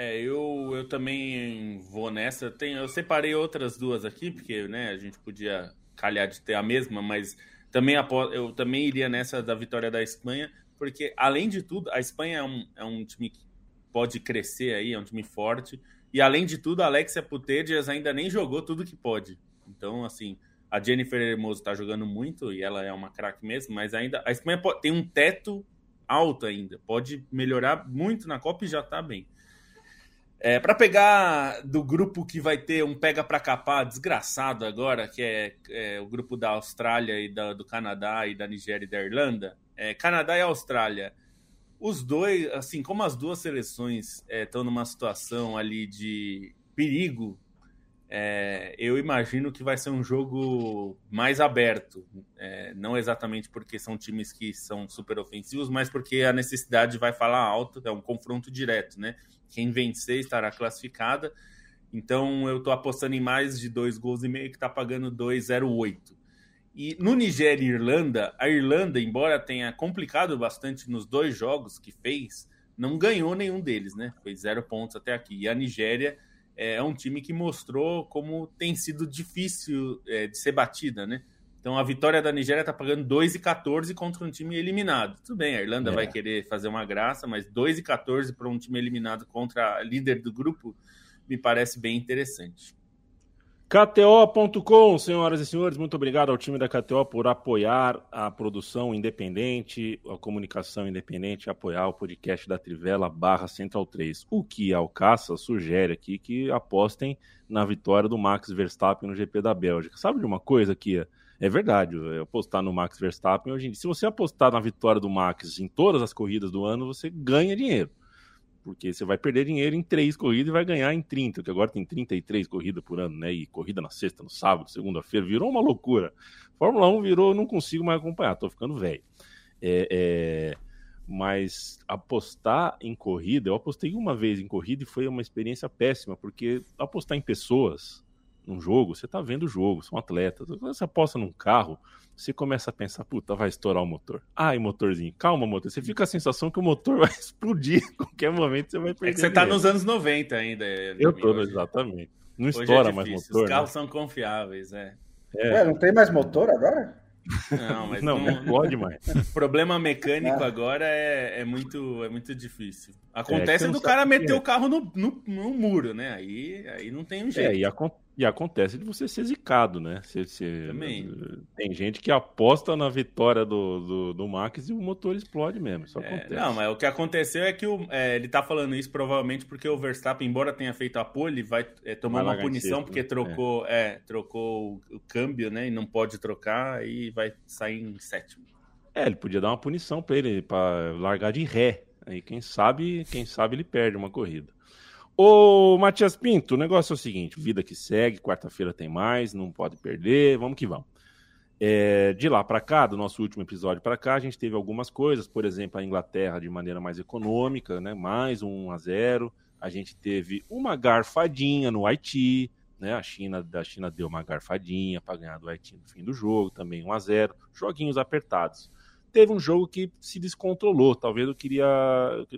É, eu, eu também vou nessa. Tem, eu separei outras duas aqui, porque né, a gente podia calhar de ter a mesma, mas também eu também iria nessa da vitória da Espanha, porque além de tudo, a Espanha é um, é um time que pode crescer aí, é um time forte. E além de tudo, a Alexia Putellas ainda nem jogou tudo que pode. Então, assim, a Jennifer Hermoso tá jogando muito e ela é uma craque mesmo, mas ainda a Espanha tem um teto alto ainda. Pode melhorar muito na Copa e já tá bem. É, para pegar do grupo que vai ter um pega para capar desgraçado agora, que é, é, o grupo da Austrália e da, do Canadá e da Nigéria e da Irlanda, é, Canadá e Austrália. Os dois, assim, como as duas seleções estão é, numa situação ali de perigo, é, eu imagino que vai ser um jogo mais aberto. É, não exatamente porque são times que são super ofensivos, mas porque a necessidade vai falar alto, é um confronto direto, né? Quem vencer estará classificada. Então eu estou apostando em mais de dois gols e meio que está pagando 2,08. E no Nigéria e Irlanda, a Irlanda, embora tenha complicado bastante nos dois jogos que fez, não ganhou nenhum deles, né? Foi zero pontos até aqui. E a Nigéria é um time que mostrou como tem sido difícil é, de ser batida, né? Então a vitória da Nigéria está pagando 2,14 contra um time eliminado. Tudo bem, a Irlanda é. vai querer fazer uma graça, mas 2,14 para um time eliminado contra a líder do grupo me parece bem interessante. KTO.com, senhoras e senhores, muito obrigado ao time da KTO por apoiar a produção independente, a comunicação independente, apoiar o podcast da Trivela barra Central 3. O que Alcaça sugere aqui que apostem na vitória do Max Verstappen no GP da Bélgica. Sabe de uma coisa aqui? É verdade, apostar no Max Verstappen hoje em dia, se você apostar na vitória do Max em todas as corridas do ano, você ganha dinheiro. Porque você vai perder dinheiro em três corridas e vai ganhar em 30, que agora tem 33 corridas por ano, né? E corrida na sexta, no sábado, segunda-feira, virou uma loucura. Fórmula 1 virou, não consigo mais acompanhar, tô ficando velho. É, é... Mas apostar em corrida, eu apostei uma vez em corrida e foi uma experiência péssima, porque apostar em pessoas num jogo, você tá vendo o jogo, são atletas. Quando você aposta num carro, você começa a pensar, puta, vai estourar o motor. Ai, motorzinho, calma, motor. Você fica a sensação que o motor vai explodir. A qualquer momento você vai perder. É que você tá nos anos 90 ainda. Eu tô, exatamente. Não hoje é estoura é mais motor. Os carros né? são confiáveis, é. é. Ué, não tem mais motor agora? Não, mas não, não, pode mais. O problema mecânico ah. agora é, é, muito, é muito difícil. Acontece é, do cara meter é. o carro no, no, no, muro, né? Aí, aí não tem um jeito. É, e, E acontece de você ser zicado, né? Você, você... Também. Tem gente que aposta na vitória do, do, do Max e o motor explode mesmo. Isso É, acontece. não, mas o que aconteceu é que o, é, ele tá falando isso provavelmente porque o Verstappen, embora tenha feito a pole, vai é, tomar Vai uma punição porque né? trocou, é. trocou o, o câmbio, né? E não pode trocar e vai sair em sétimo. É, ele podia dar uma punição pra ele, pra largar de ré. Aí quem sabe, quem sabe ele perde uma corrida. Ô, Matias Pinto, o negócio é o seguinte: vida que segue, quarta-feira tem mais, não pode perder, vamos que vamos. É, de lá para cá, do nosso último episódio para cá, a gente teve algumas coisas, por exemplo, a Inglaterra de maneira mais econômica, né? Mais um 1 a 0. A gente teve uma garfadinha no Haiti, né? A China, da China deu uma garfadinha para ganhar do Haiti no fim do jogo, também 1 a 0. Joguinhos apertados. Teve um jogo que se descontrolou. Talvez eu queria,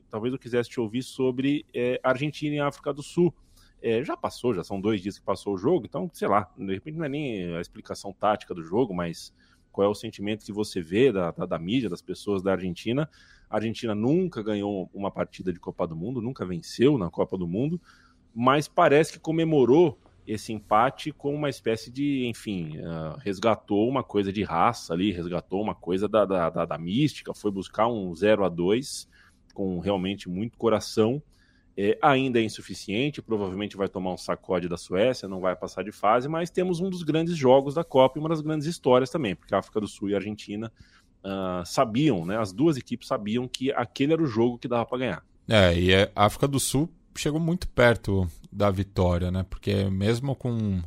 talvez eu quisesse te ouvir sobre é, Argentina e África do Sul. É, já passou, já são dois dias que passou o jogo, então, sei lá, de repente não é nem a explicação tática do jogo, mas qual é o sentimento que você vê da, da, da mídia, das pessoas da Argentina. A Argentina nunca ganhou uma partida de Copa do Mundo, nunca venceu na Copa do Mundo, mas parece que comemorou esse empate com uma espécie de, enfim, uh, resgatou uma coisa de raça ali, resgatou uma coisa da, da, da, da mística, foi buscar um 0 a 2 com realmente muito coração. É, ainda é insuficiente, provavelmente vai tomar um sacode da Suécia, não vai passar de fase, mas temos um dos grandes jogos da Copa e uma das grandes histórias também, porque a África do Sul e a Argentina uh, sabiam, né? As duas equipes sabiam que aquele era o jogo que dava para ganhar. É, e a África do Sul chegou muito perto da vitória, né? Porque mesmo com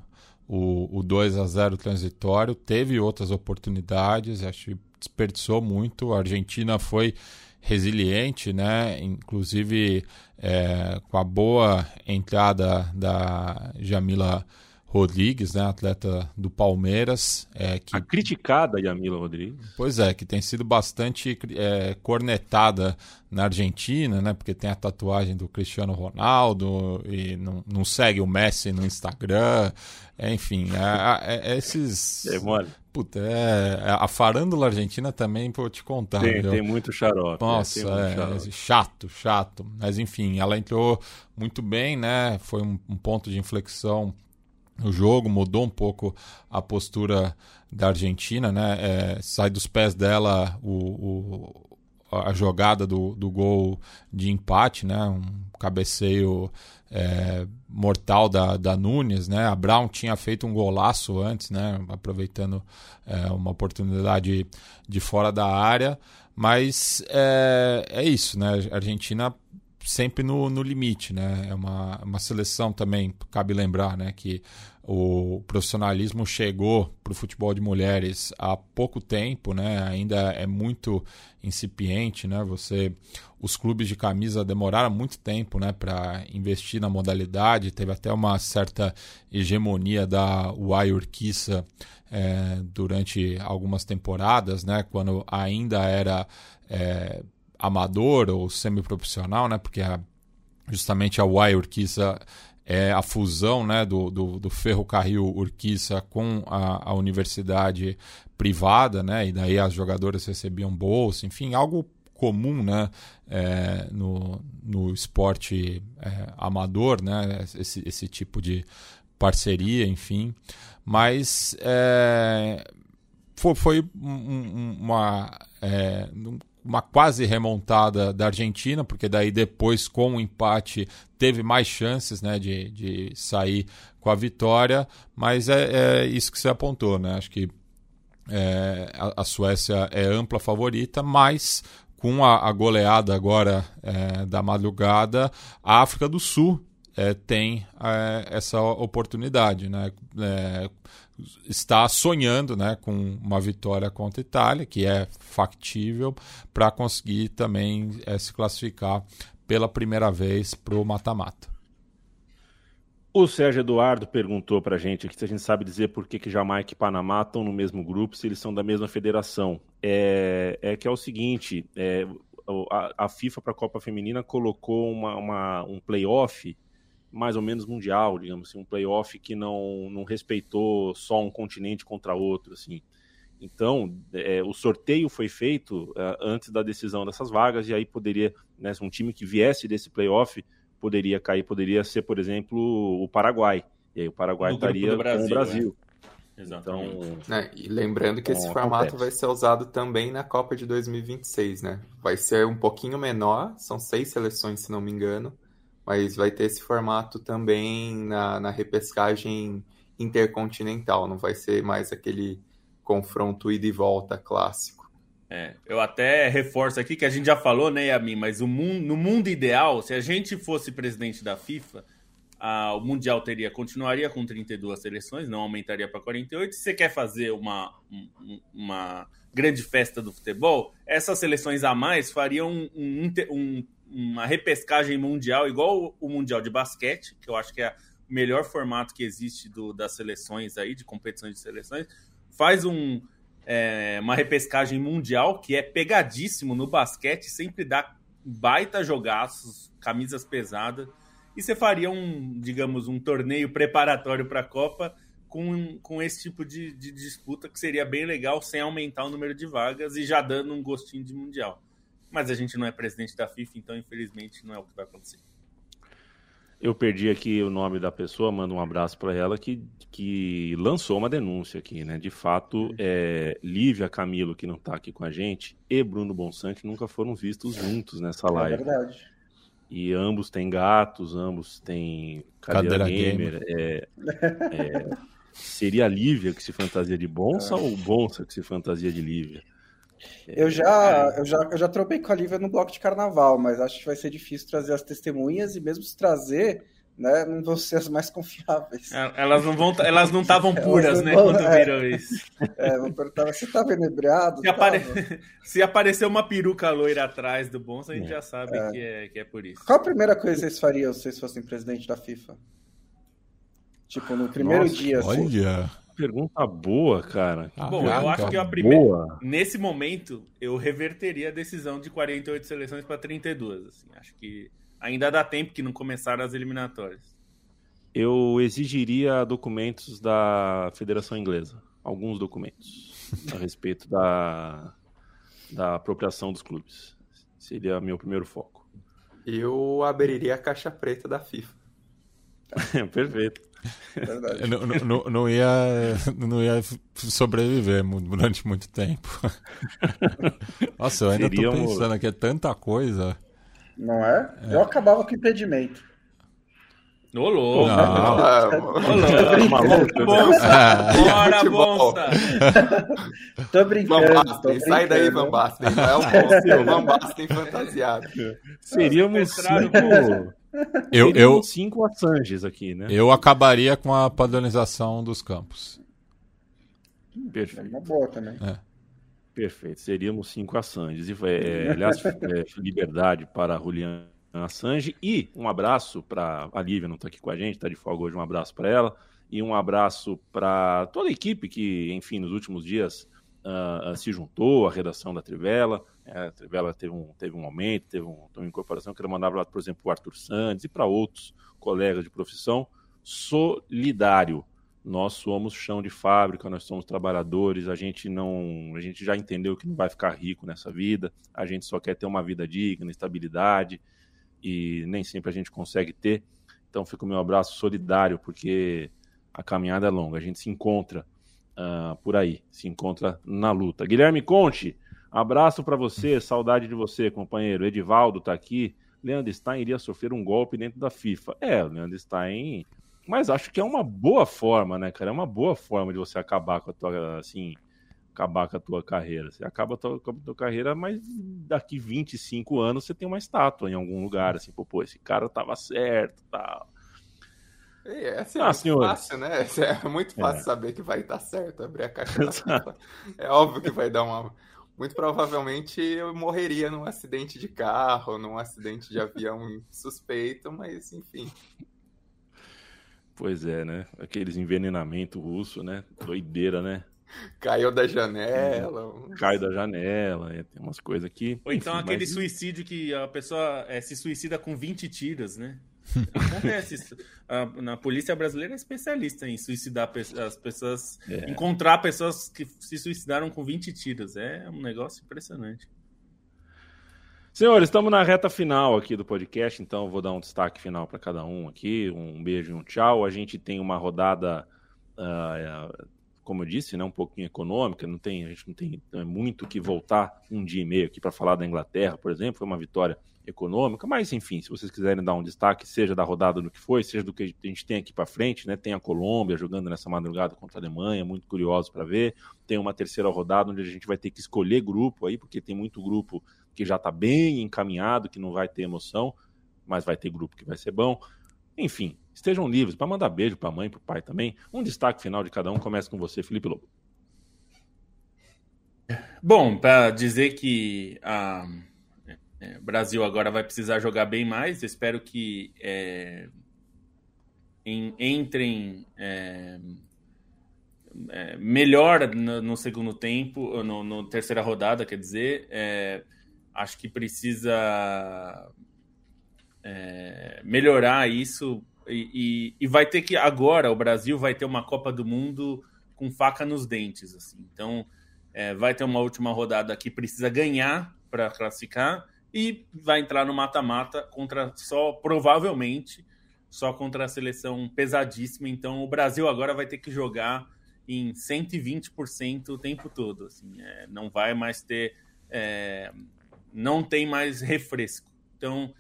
o, o 2 a 0 transitório, teve outras oportunidades, acho que desperdiçou muito. A Argentina foi resiliente, né? Inclusive é, com a boa entrada da Jamila Rodrigues, né, atleta do Palmeiras. É, que... A criticada Jamila Rodrigues. Pois é, que tem sido bastante é, cornetada na Argentina, né, porque tem a tatuagem do Cristiano Ronaldo e não, não segue o Messi no Instagram. É, enfim, é, esses. É mole. Puta, é, a farândula argentina também, vou te contar. Tem, tem muito xarope. Nossa, é, xarope. chato, chato. Mas enfim, ela entrou muito bem, né? Foi um, um ponto de inflexão no jogo, mudou um pouco a postura da Argentina, né? É, sai dos pés dela o, o a jogada do, do gol de empate, né? Um cabeceio é, mortal da, da Nunes, né? A Brown tinha feito um golaço antes, né? Aproveitando é, uma oportunidade de fora da área, mas é, é isso, né? A Argentina sempre no, no limite, né? É uma, uma seleção também, cabe lembrar, né? Que o profissionalismo chegou para o futebol de mulheres há pouco tempo, né? Ainda é muito incipiente, né? Você, os clubes de camisa demoraram muito tempo, né? Para investir na modalidade. Teve até uma certa hegemonia da Uai Urquiça é, durante algumas temporadas, né? Quando ainda era é, amador ou semiprofissional, né? Porque a, justamente a Uai Urquiça é a fusão né, do, do, do ferrocarril Urquiça com a, a, universidade privada, né, e daí as jogadoras recebiam bolsa, enfim, algo comum né, é, no, no esporte é, amador, né, esse, esse tipo de parceria, enfim. Mas é, foi, foi um, uma, é, uma quase remontada da Argentina, porque daí depois, com o empate, teve mais chances né, de, de sair com a vitória, mas é, é isso que você apontou, né? Acho que é, a, a, Suécia é ampla favorita, mas com a, a goleada agora é, da madrugada, a África do Sul é, tem é, essa oportunidade, né? É, está sonhando né, com uma vitória contra a Itália, que é factível, para conseguir também é, se classificar pela primeira vez para o mata-mata. O Sérgio Eduardo perguntou para a gente aqui se a gente sabe dizer por que, que Jamaica e Panamá estão no mesmo grupo, se eles são da mesma federação. É, é que é o seguinte, é, a, a, FIFA para a Copa Feminina colocou uma, uma, um playoff mais ou menos mundial, digamos assim, um playoff que não, não respeitou só um continente contra outro, assim. Então, é, o sorteio foi feito é, antes da decisão dessas vagas, e aí poderia, né, um time que viesse desse playoff poderia cair, poderia ser, por exemplo, o Paraguai. E aí o Paraguai estaria Brasil, com o Brasil. Né? Então, é, e lembrando que esse formato acontece. vai ser usado também na Copa de 2026, né? Vai ser um pouquinho menor, são seis seleções, se não me engano, mas vai ter esse formato também na, na repescagem intercontinental, não vai ser mais aquele confronto ida e volta clássico. É, eu até reforço aqui que a gente já falou, né, Yamin, mas mundo, no mundo ideal, se a gente fosse presidente da FIFA, a, o Mundial teria continuaria com 32 seleções, não aumentaria para 48. Se você quer fazer uma, uma grande festa do futebol, essas seleções a mais fariam um, um, uma repescagem mundial igual o Mundial de Basquete, que eu acho que é o melhor formato que existe do, das seleções aí, de competições de seleções. Faz um, é, uma repescagem mundial que é pegadíssimo no basquete, sempre dá baita jogaços, camisas pesadas. E você faria um, digamos, um torneio preparatório para a Copa com, com esse tipo de, de, disputa que seria bem legal, sem aumentar o número de vagas e já dando um gostinho de mundial. Mas a gente não é presidente da FIFA, então infelizmente não é o que vai acontecer. Eu perdi aqui o nome da pessoa, mando um abraço para ela, que, que lançou uma denúncia aqui, né? De fato, é, Lívia Camilo, que não está aqui com a gente, e Bruno Bonsante nunca foram vistos juntos nessa é live. É verdade. E ambos têm gatos, ambos têm cadeira, cadeira gamer. gamer. É, é, seria a Lívia que se fantasia de Bonsa é. ou Bonsa que se fantasia de Lívia? Eu já, eu, já, eu já tropei com a Lívia no bloco de carnaval, mas acho que vai ser difícil trazer as testemunhas e mesmo se trazer, né, não vão ser as mais confiáveis. É, elas não vão, elas não estavam puras, né, vão, quando é, viram isso. É, vou perguntar, você estava inebriado? Se, apare... se aparecer uma peruca loira atrás do Bonsa, a gente já sabe é. Que, é, que é por isso. Qual a primeira coisa que vocês fariam se vocês fossem presidente da FIFA? Tipo, no primeiro Nossa, dia. Assim. Olha. Assim. Pergunta boa, cara. Ah, Bom, eu acho que a primeira. Nesse momento, eu reverteria a decisão de 48 seleções para 32. Assim. Acho que ainda dá tempo que não começaram as eliminatórias. Eu exigiria documentos da Federação Inglesa. Alguns documentos a respeito da, da apropriação dos clubes. Seria meu primeiro foco. Eu abriria a caixa preta da FIFA. Perfeito. Não, não, não, ia, não ia sobreviver durante muito tempo. Nossa, eu ainda Seríamos... tô pensando aqui, é tanta coisa. Não é? é. Eu acabava com o impedimento. Ô, louco! Bora, Bonsa! Tô brincando. Van Basten, sai daí, Van Basten. Não é o Bonsa, é o Van Basten fantasiado. Seríamos cinco... Eu, eu cinco Assanges aqui, né? Eu acabaria com a padronização dos campos. Perfeito. É uma boa também. É. Perfeito. Seríamos cinco Assanges. E, é, aliás, é, liberdade para Julian Assange. E um abraço para a Lívia, não está aqui com a gente, está de folga hoje. Um abraço para ela. E um abraço para toda a equipe que, enfim, nos últimos dias uh, se juntou, a redação da Trivela. É, a Trivela teve um, teve um aumento, teve, um, uma incorporação. Quero mandar lá, por exemplo, o Arthur Santos e para outros colegas de profissão. Solidário. Nós somos chão de fábrica, nós somos trabalhadores, a gente não, a gente já entendeu que não vai ficar rico nessa vida, a gente só quer ter uma vida digna, estabilidade, e nem sempre a gente consegue ter. Então fica o meu abraço solidário, porque a caminhada é longa, a gente se encontra uh, por aí, se encontra na luta. Guilherme Conte, abraço para você, saudade de você, companheiro. Edivaldo está aqui. Leandro Stein iria sofrer um golpe dentro da FIFA. É, Leandro Stein. Mas acho que é uma boa forma, né, cara? É uma boa forma de você acabar com a tua, assim, acabar com a tua carreira. Você acaba a tua, com a tua carreira, mas daqui 25 anos você tem uma estátua em algum lugar, assim, pô, pô esse cara tava certo, tal. É, assim, ah, é muito fácil, né? É muito fácil é. saber que vai estar certo abrir a caixa da É óbvio que vai dar uma. Muito provavelmente eu morreria num acidente de carro, num acidente de avião suspeito, mas enfim. Pois é, né? Aqueles envenenamento russo, né? Doideira, né? Caiu da janela. Caiu da janela, é, tem umas coisas aqui. Ou então aquele mas... suicídio que a pessoa é, se suicida com 20 tiros, né? Acontece isso. A, na polícia brasileira é especialista em suicidar as pessoas, é. encontrar pessoas que se suicidaram com 20 tiros. É um negócio impressionante. Senhores, estamos na reta final aqui do podcast, então vou dar um destaque final para cada um aqui. Um beijo e um tchau. A gente tem uma rodada, uh, como eu disse, né, um pouquinho econômica. Não tem, a gente não tem é muito que voltar um dia e meio aqui para falar da Inglaterra, por exemplo. Foi uma vitória econômica, mas enfim, se vocês quiserem dar um destaque, seja da rodada do que foi, seja do que a gente tem aqui para frente, né? Tem a Colômbia jogando nessa madrugada contra a Alemanha, muito curioso para ver. Tem uma terceira rodada onde a gente vai ter que escolher grupo aí, porque tem muito grupo que já está bem encaminhado, que não vai ter emoção, mas vai ter grupo que vai ser bom. Enfim, estejam livres para mandar beijo para a mãe, para o pai também. Um destaque final de cada um começa com você, Felipe Lobo. Bom, para dizer que a é, Brasil agora vai precisar jogar bem mais. Espero que é, em, entrem é, é, melhor no, no, segundo tempo, no, no, terceira rodada, quer dizer. É, acho que precisa é, melhorar isso e, e, e, vai ter que agora o Brasil vai ter uma Copa do Mundo com faca nos dentes, assim. Então vai ter uma última rodada que precisa ganhar para classificar e vai entrar no mata-mata contra só provavelmente só contra a seleção pesadíssima. Então o Brasil agora vai ter que jogar em 120% o tempo todo. Assim, é, não vai mais ter, é, não tem mais refresco. Então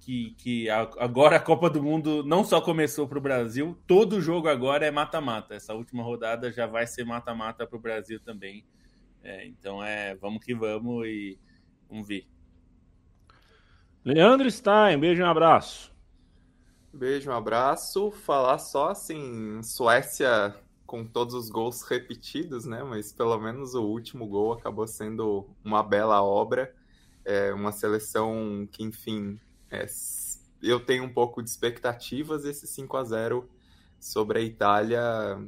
que, que a, agora a Copa do Mundo não só começou para o Brasil, todo jogo agora é mata-mata. Essa última rodada já vai ser mata-mata para o Brasil também. É, então é, vamos que vamos e vamos ver. Leandro Stein, beijo e um abraço. Beijo, um abraço. Falar só assim, Suécia com todos os gols repetidos, né? Mas pelo menos o último gol acabou sendo uma bela obra. É uma seleção que, enfim, é, eu tenho um pouco de expectativas. Esse 5 a 0 sobre a Itália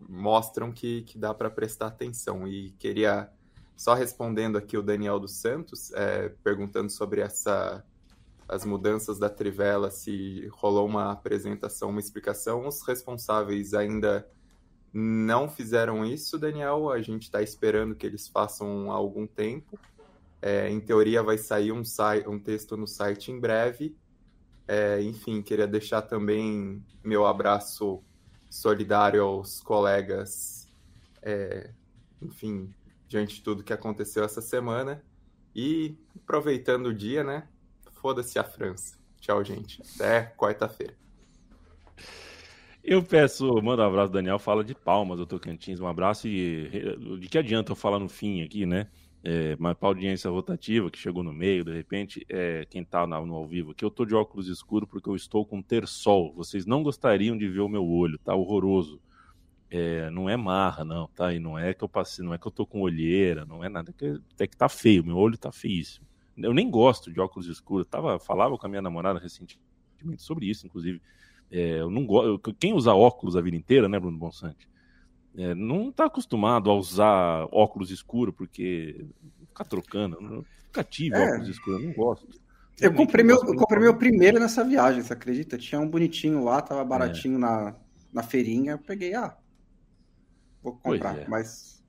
mostram que, que dá para prestar atenção. E queria só respondendo aqui o Daniel dos Santos, é, perguntando sobre essa as mudanças da Trivela, se rolou uma apresentação, uma explicação. Os responsáveis ainda não fizeram isso, Daniel. A gente está esperando que eles façam há algum tempo. É, em teoria, vai sair um, um, texto no site em breve. É, enfim, queria deixar também meu abraço solidário aos colegas, é, enfim, diante de tudo que aconteceu essa semana. E aproveitando o dia, né? Foda-se a França. Tchau, gente. Até quarta-feira. Eu peço, manda um abraço, Daniel. Fala de Palmas, do Tocantins. Um abraço e de que adianta eu falar no fim aqui, né? É, mas para audiência rotativa que chegou no meio, de repente, é, quem tá no, ao vivo aqui, eu tô de óculos escuro porque eu estou com ter sol. Vocês não gostariam de ver o meu olho, tá horroroso. É, não é marra, não, tá? E não é que eu passei, não é que eu tô com olheira, não é nada, é que, é que tá feio, meu olho tá feíssimo. Eu nem gosto de óculos escuros, tava, falava com a minha namorada recentemente sobre isso, inclusive. É, eu não gosto. Quem usa óculos a vida inteira, né, Bruno Bonsante? É, não tá acostumado a usar óculos escuros, porque ficar trocando, nunca tive é. óculos escuros, eu não gosto. Eu comprei, meu, eu comprei meu primeiro nessa viagem, você acredita? Tinha um bonitinho lá, tava baratinho é. na, na feirinha, eu peguei, ah, Vou comprar, é. mas.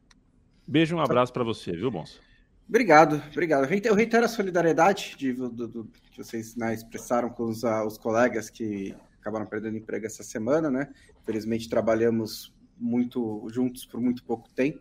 Beijo, um abraço para você, viu, Bons? Obrigado, obrigado. Eu reitero a solidariedade de, do, do, que vocês né, expressaram com os, uh, os colegas que acabaram perdendo emprego essa semana, né? Infelizmente trabalhamos muito juntos por muito pouco tempo.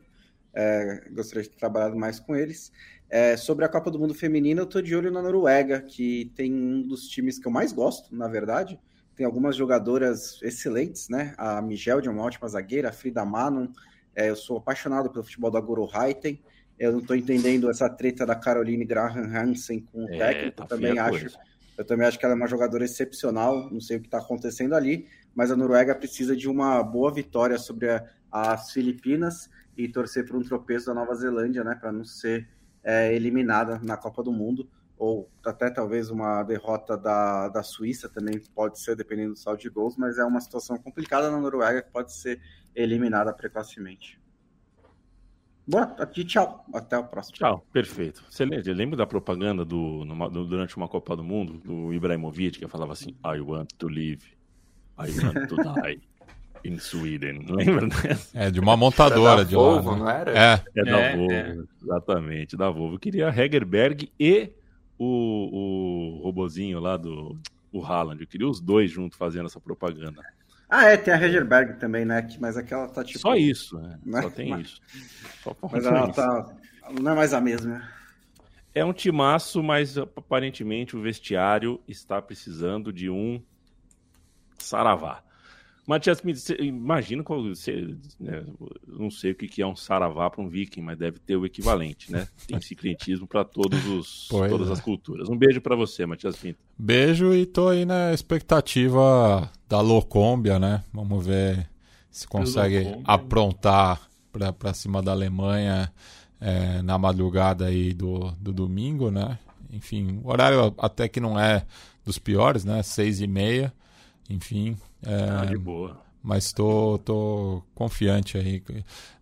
É, gostaria de ter trabalhado mais com eles. É, sobre a Copa do Mundo Feminina, eu estou de olho na Noruega, que tem um dos times que eu mais gosto, na verdade, tem algumas jogadoras excelentes, né? A Miguel de uma ótima zagueira, a Frida Manon. É, eu sou apaixonado pelo futebol da Guru Heiten. Eu não estou entendendo essa treta da Caroline Graham Hansen com o é, técnico. Tá também acho, eu também acho que ela é uma jogadora excepcional. Não sei o que está acontecendo ali, mas a Noruega precisa de uma boa vitória sobre a, as Filipinas e torcer por um tropeço da Nova Zelândia, né? Para não ser é, eliminada na Copa do Mundo ou até talvez uma derrota da, da Suíça também pode ser, dependendo do saldo de gols, mas é uma situação complicada na Noruega que pode ser eliminada precocemente. Boa, aqui, tchau. Até o próximo. Tchau, perfeito. Você lembra da propaganda do, numa, do, durante uma Copa do Mundo, do Ibrahimovic, que falava assim: I want to live, I want to die. In Sweden, lembra dessa? É, de uma montadora de Volvo, lá. Né? Não era? É, é da é, Volvo, é. exatamente, da Volvo. Eu queria Hegerberg e o, o robozinho lá do o Haaland. Eu queria os dois juntos fazendo essa propaganda. Ah, é, tem a Hegerberg também, né? Mas aquela tá tipo. Só isso, né? né? Só tem mas... isso. Só mas ela tá. Não é mais a mesma. É um timaço, mas aparentemente o vestiário está precisando de um saravá. Matias, imagina qual. Você, né, não sei o que é um saravá para um viking, mas deve ter o equivalente, né? Tem ciclismo para todos os todas é. as culturas. Um beijo para você, Matias Pinto. Beijo e tô aí na expectativa da Locômbia, né? Vamos ver se consegue aprontar para cima da Alemanha é, na madrugada aí do, do domingo, né? Enfim, o horário até que não é dos piores, né? Seis e meia. Enfim, é, ah, de boa. Mas tô, tô confiante aí.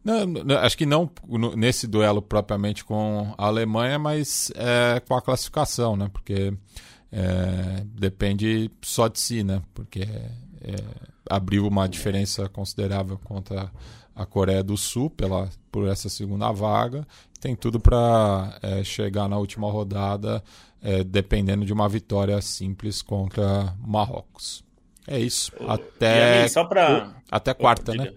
Não, não, acho que não nesse duelo propriamente com a Alemanha, mas é, com a classificação, né? Porque é, depende só de si, né? Porque é, abriu uma diferença considerável contra a Coreia do Sul pela, por essa segunda vaga. Tem tudo para é, chegar na última rodada, é, dependendo de uma vitória simples contra Marrocos. É isso. Até. Aí, só pra... Até quarta, né?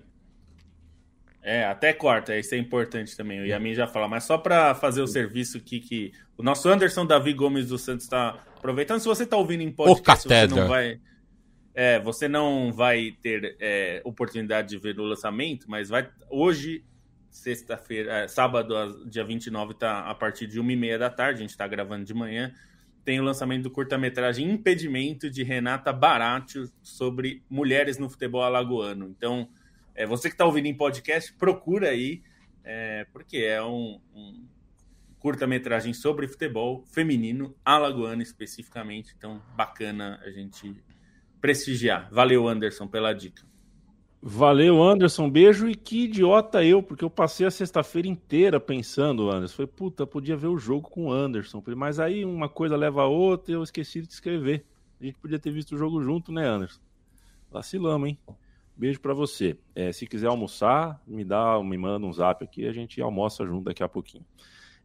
É, até quarta, isso é importante também. O Yamin já fala, mas só para fazer o serviço aqui que o nosso Anderson Davi Gomes do Santos está aproveitando. Se você está ouvindo em podcast, você não vai. É, você não vai ter é, oportunidade de ver o lançamento, mas vai hoje, sexta-feira, é, sábado, dia 29, tá a partir de 1h30 da tarde, a gente está gravando de manhã tem o lançamento do curta-metragem Impedimento de Renata Baratio sobre mulheres no futebol alagoano. Então, é, você que está ouvindo em podcast, procura aí, é, porque é um, um curta-metragem sobre futebol feminino, alagoano especificamente. Então, bacana a gente prestigiar. Valeu, Anderson, pela dica. Valeu, Anderson. Beijo e que idiota eu, porque eu passei a sexta-feira inteira pensando, Anderson. Falei, puta, podia ver o jogo com o Anderson. Mas aí uma coisa leva a outra e eu esqueci de escrever. A gente podia ter visto o jogo junto, né, Anderson? Vacilamos, hein? Beijo para você. É, se quiser almoçar, me dá, me manda um zap aqui, a gente almoça junto daqui a pouquinho.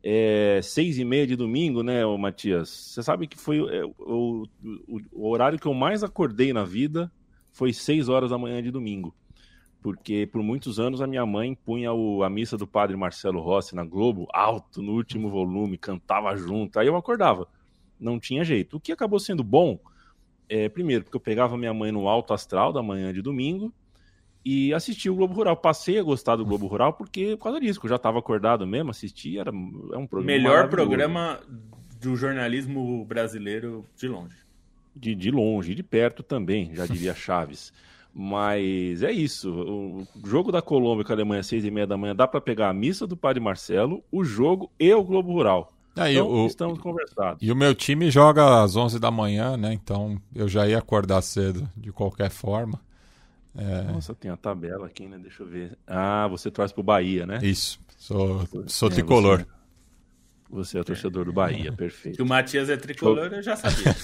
É, seis e meia de domingo, né, Matias? Você sabe que foi é, o, o, o horário que eu mais acordei na vida foi seis horas da manhã de domingo porque por muitos anos a minha mãe punha o, a missa do padre Marcelo Rossi na Globo alto no último volume, cantava junto, aí eu acordava. Não tinha jeito. O que acabou sendo bom, é, primeiro, porque eu pegava minha mãe no alto astral da manhã de domingo e assistia o Globo Rural. Passei a gostar do Globo Rural porque, por causa disso, eu já estava acordado mesmo, assistia, era é um programa. Melhor programa do jornalismo brasileiro de longe. De, de longe, de perto também, já diria Chaves. Mas é isso. O jogo da Colômbia com a Alemanha às seis e meia da manhã dá para pegar a missa do Padre Marcelo, o jogo e o Globo Rural. Aí, então, o, estamos conversados. E o meu time joga às 11 da manhã, né? Então eu já ia acordar cedo de qualquer forma. É... Nossa, tem a tabela aqui, né? Deixa eu ver. Ah, você torce pro Bahia, né? Isso. Sou, sou é, tricolor. Você, você, é torcedor do Bahia, perfeito. Que o Matias é tricolor, eu já sabia.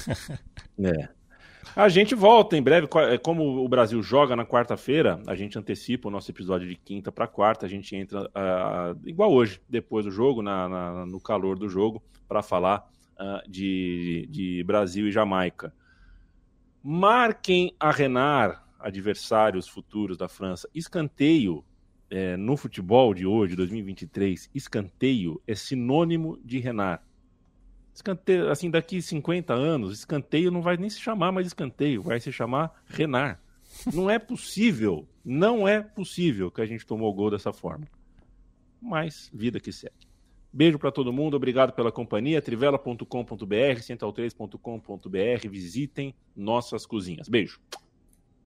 é. A gente volta em breve. É, como o Brasil joga na quarta-feira, a gente antecipa o nosso episódio de quinta para quarta. A gente entra uh, igual hoje, depois do jogo, na, na no calor do jogo, para falar uh, de, de Brasil e Jamaica. Marquem a Renard, adversários futuros da França. Escanteio é, no futebol de hoje, 2023, escanteio é sinônimo de Renard. Escanteio, assim, daqui 50 anos, escanteio não vai nem se chamar mais escanteio, vai se chamar Renar. Não é possível, não é possível que a gente tomou gol dessa forma. Mas, vida que segue. Beijo para todo mundo, obrigado pela companhia. Trivela.com.br, central3.com.br, visitem nossas cozinhas. Beijo.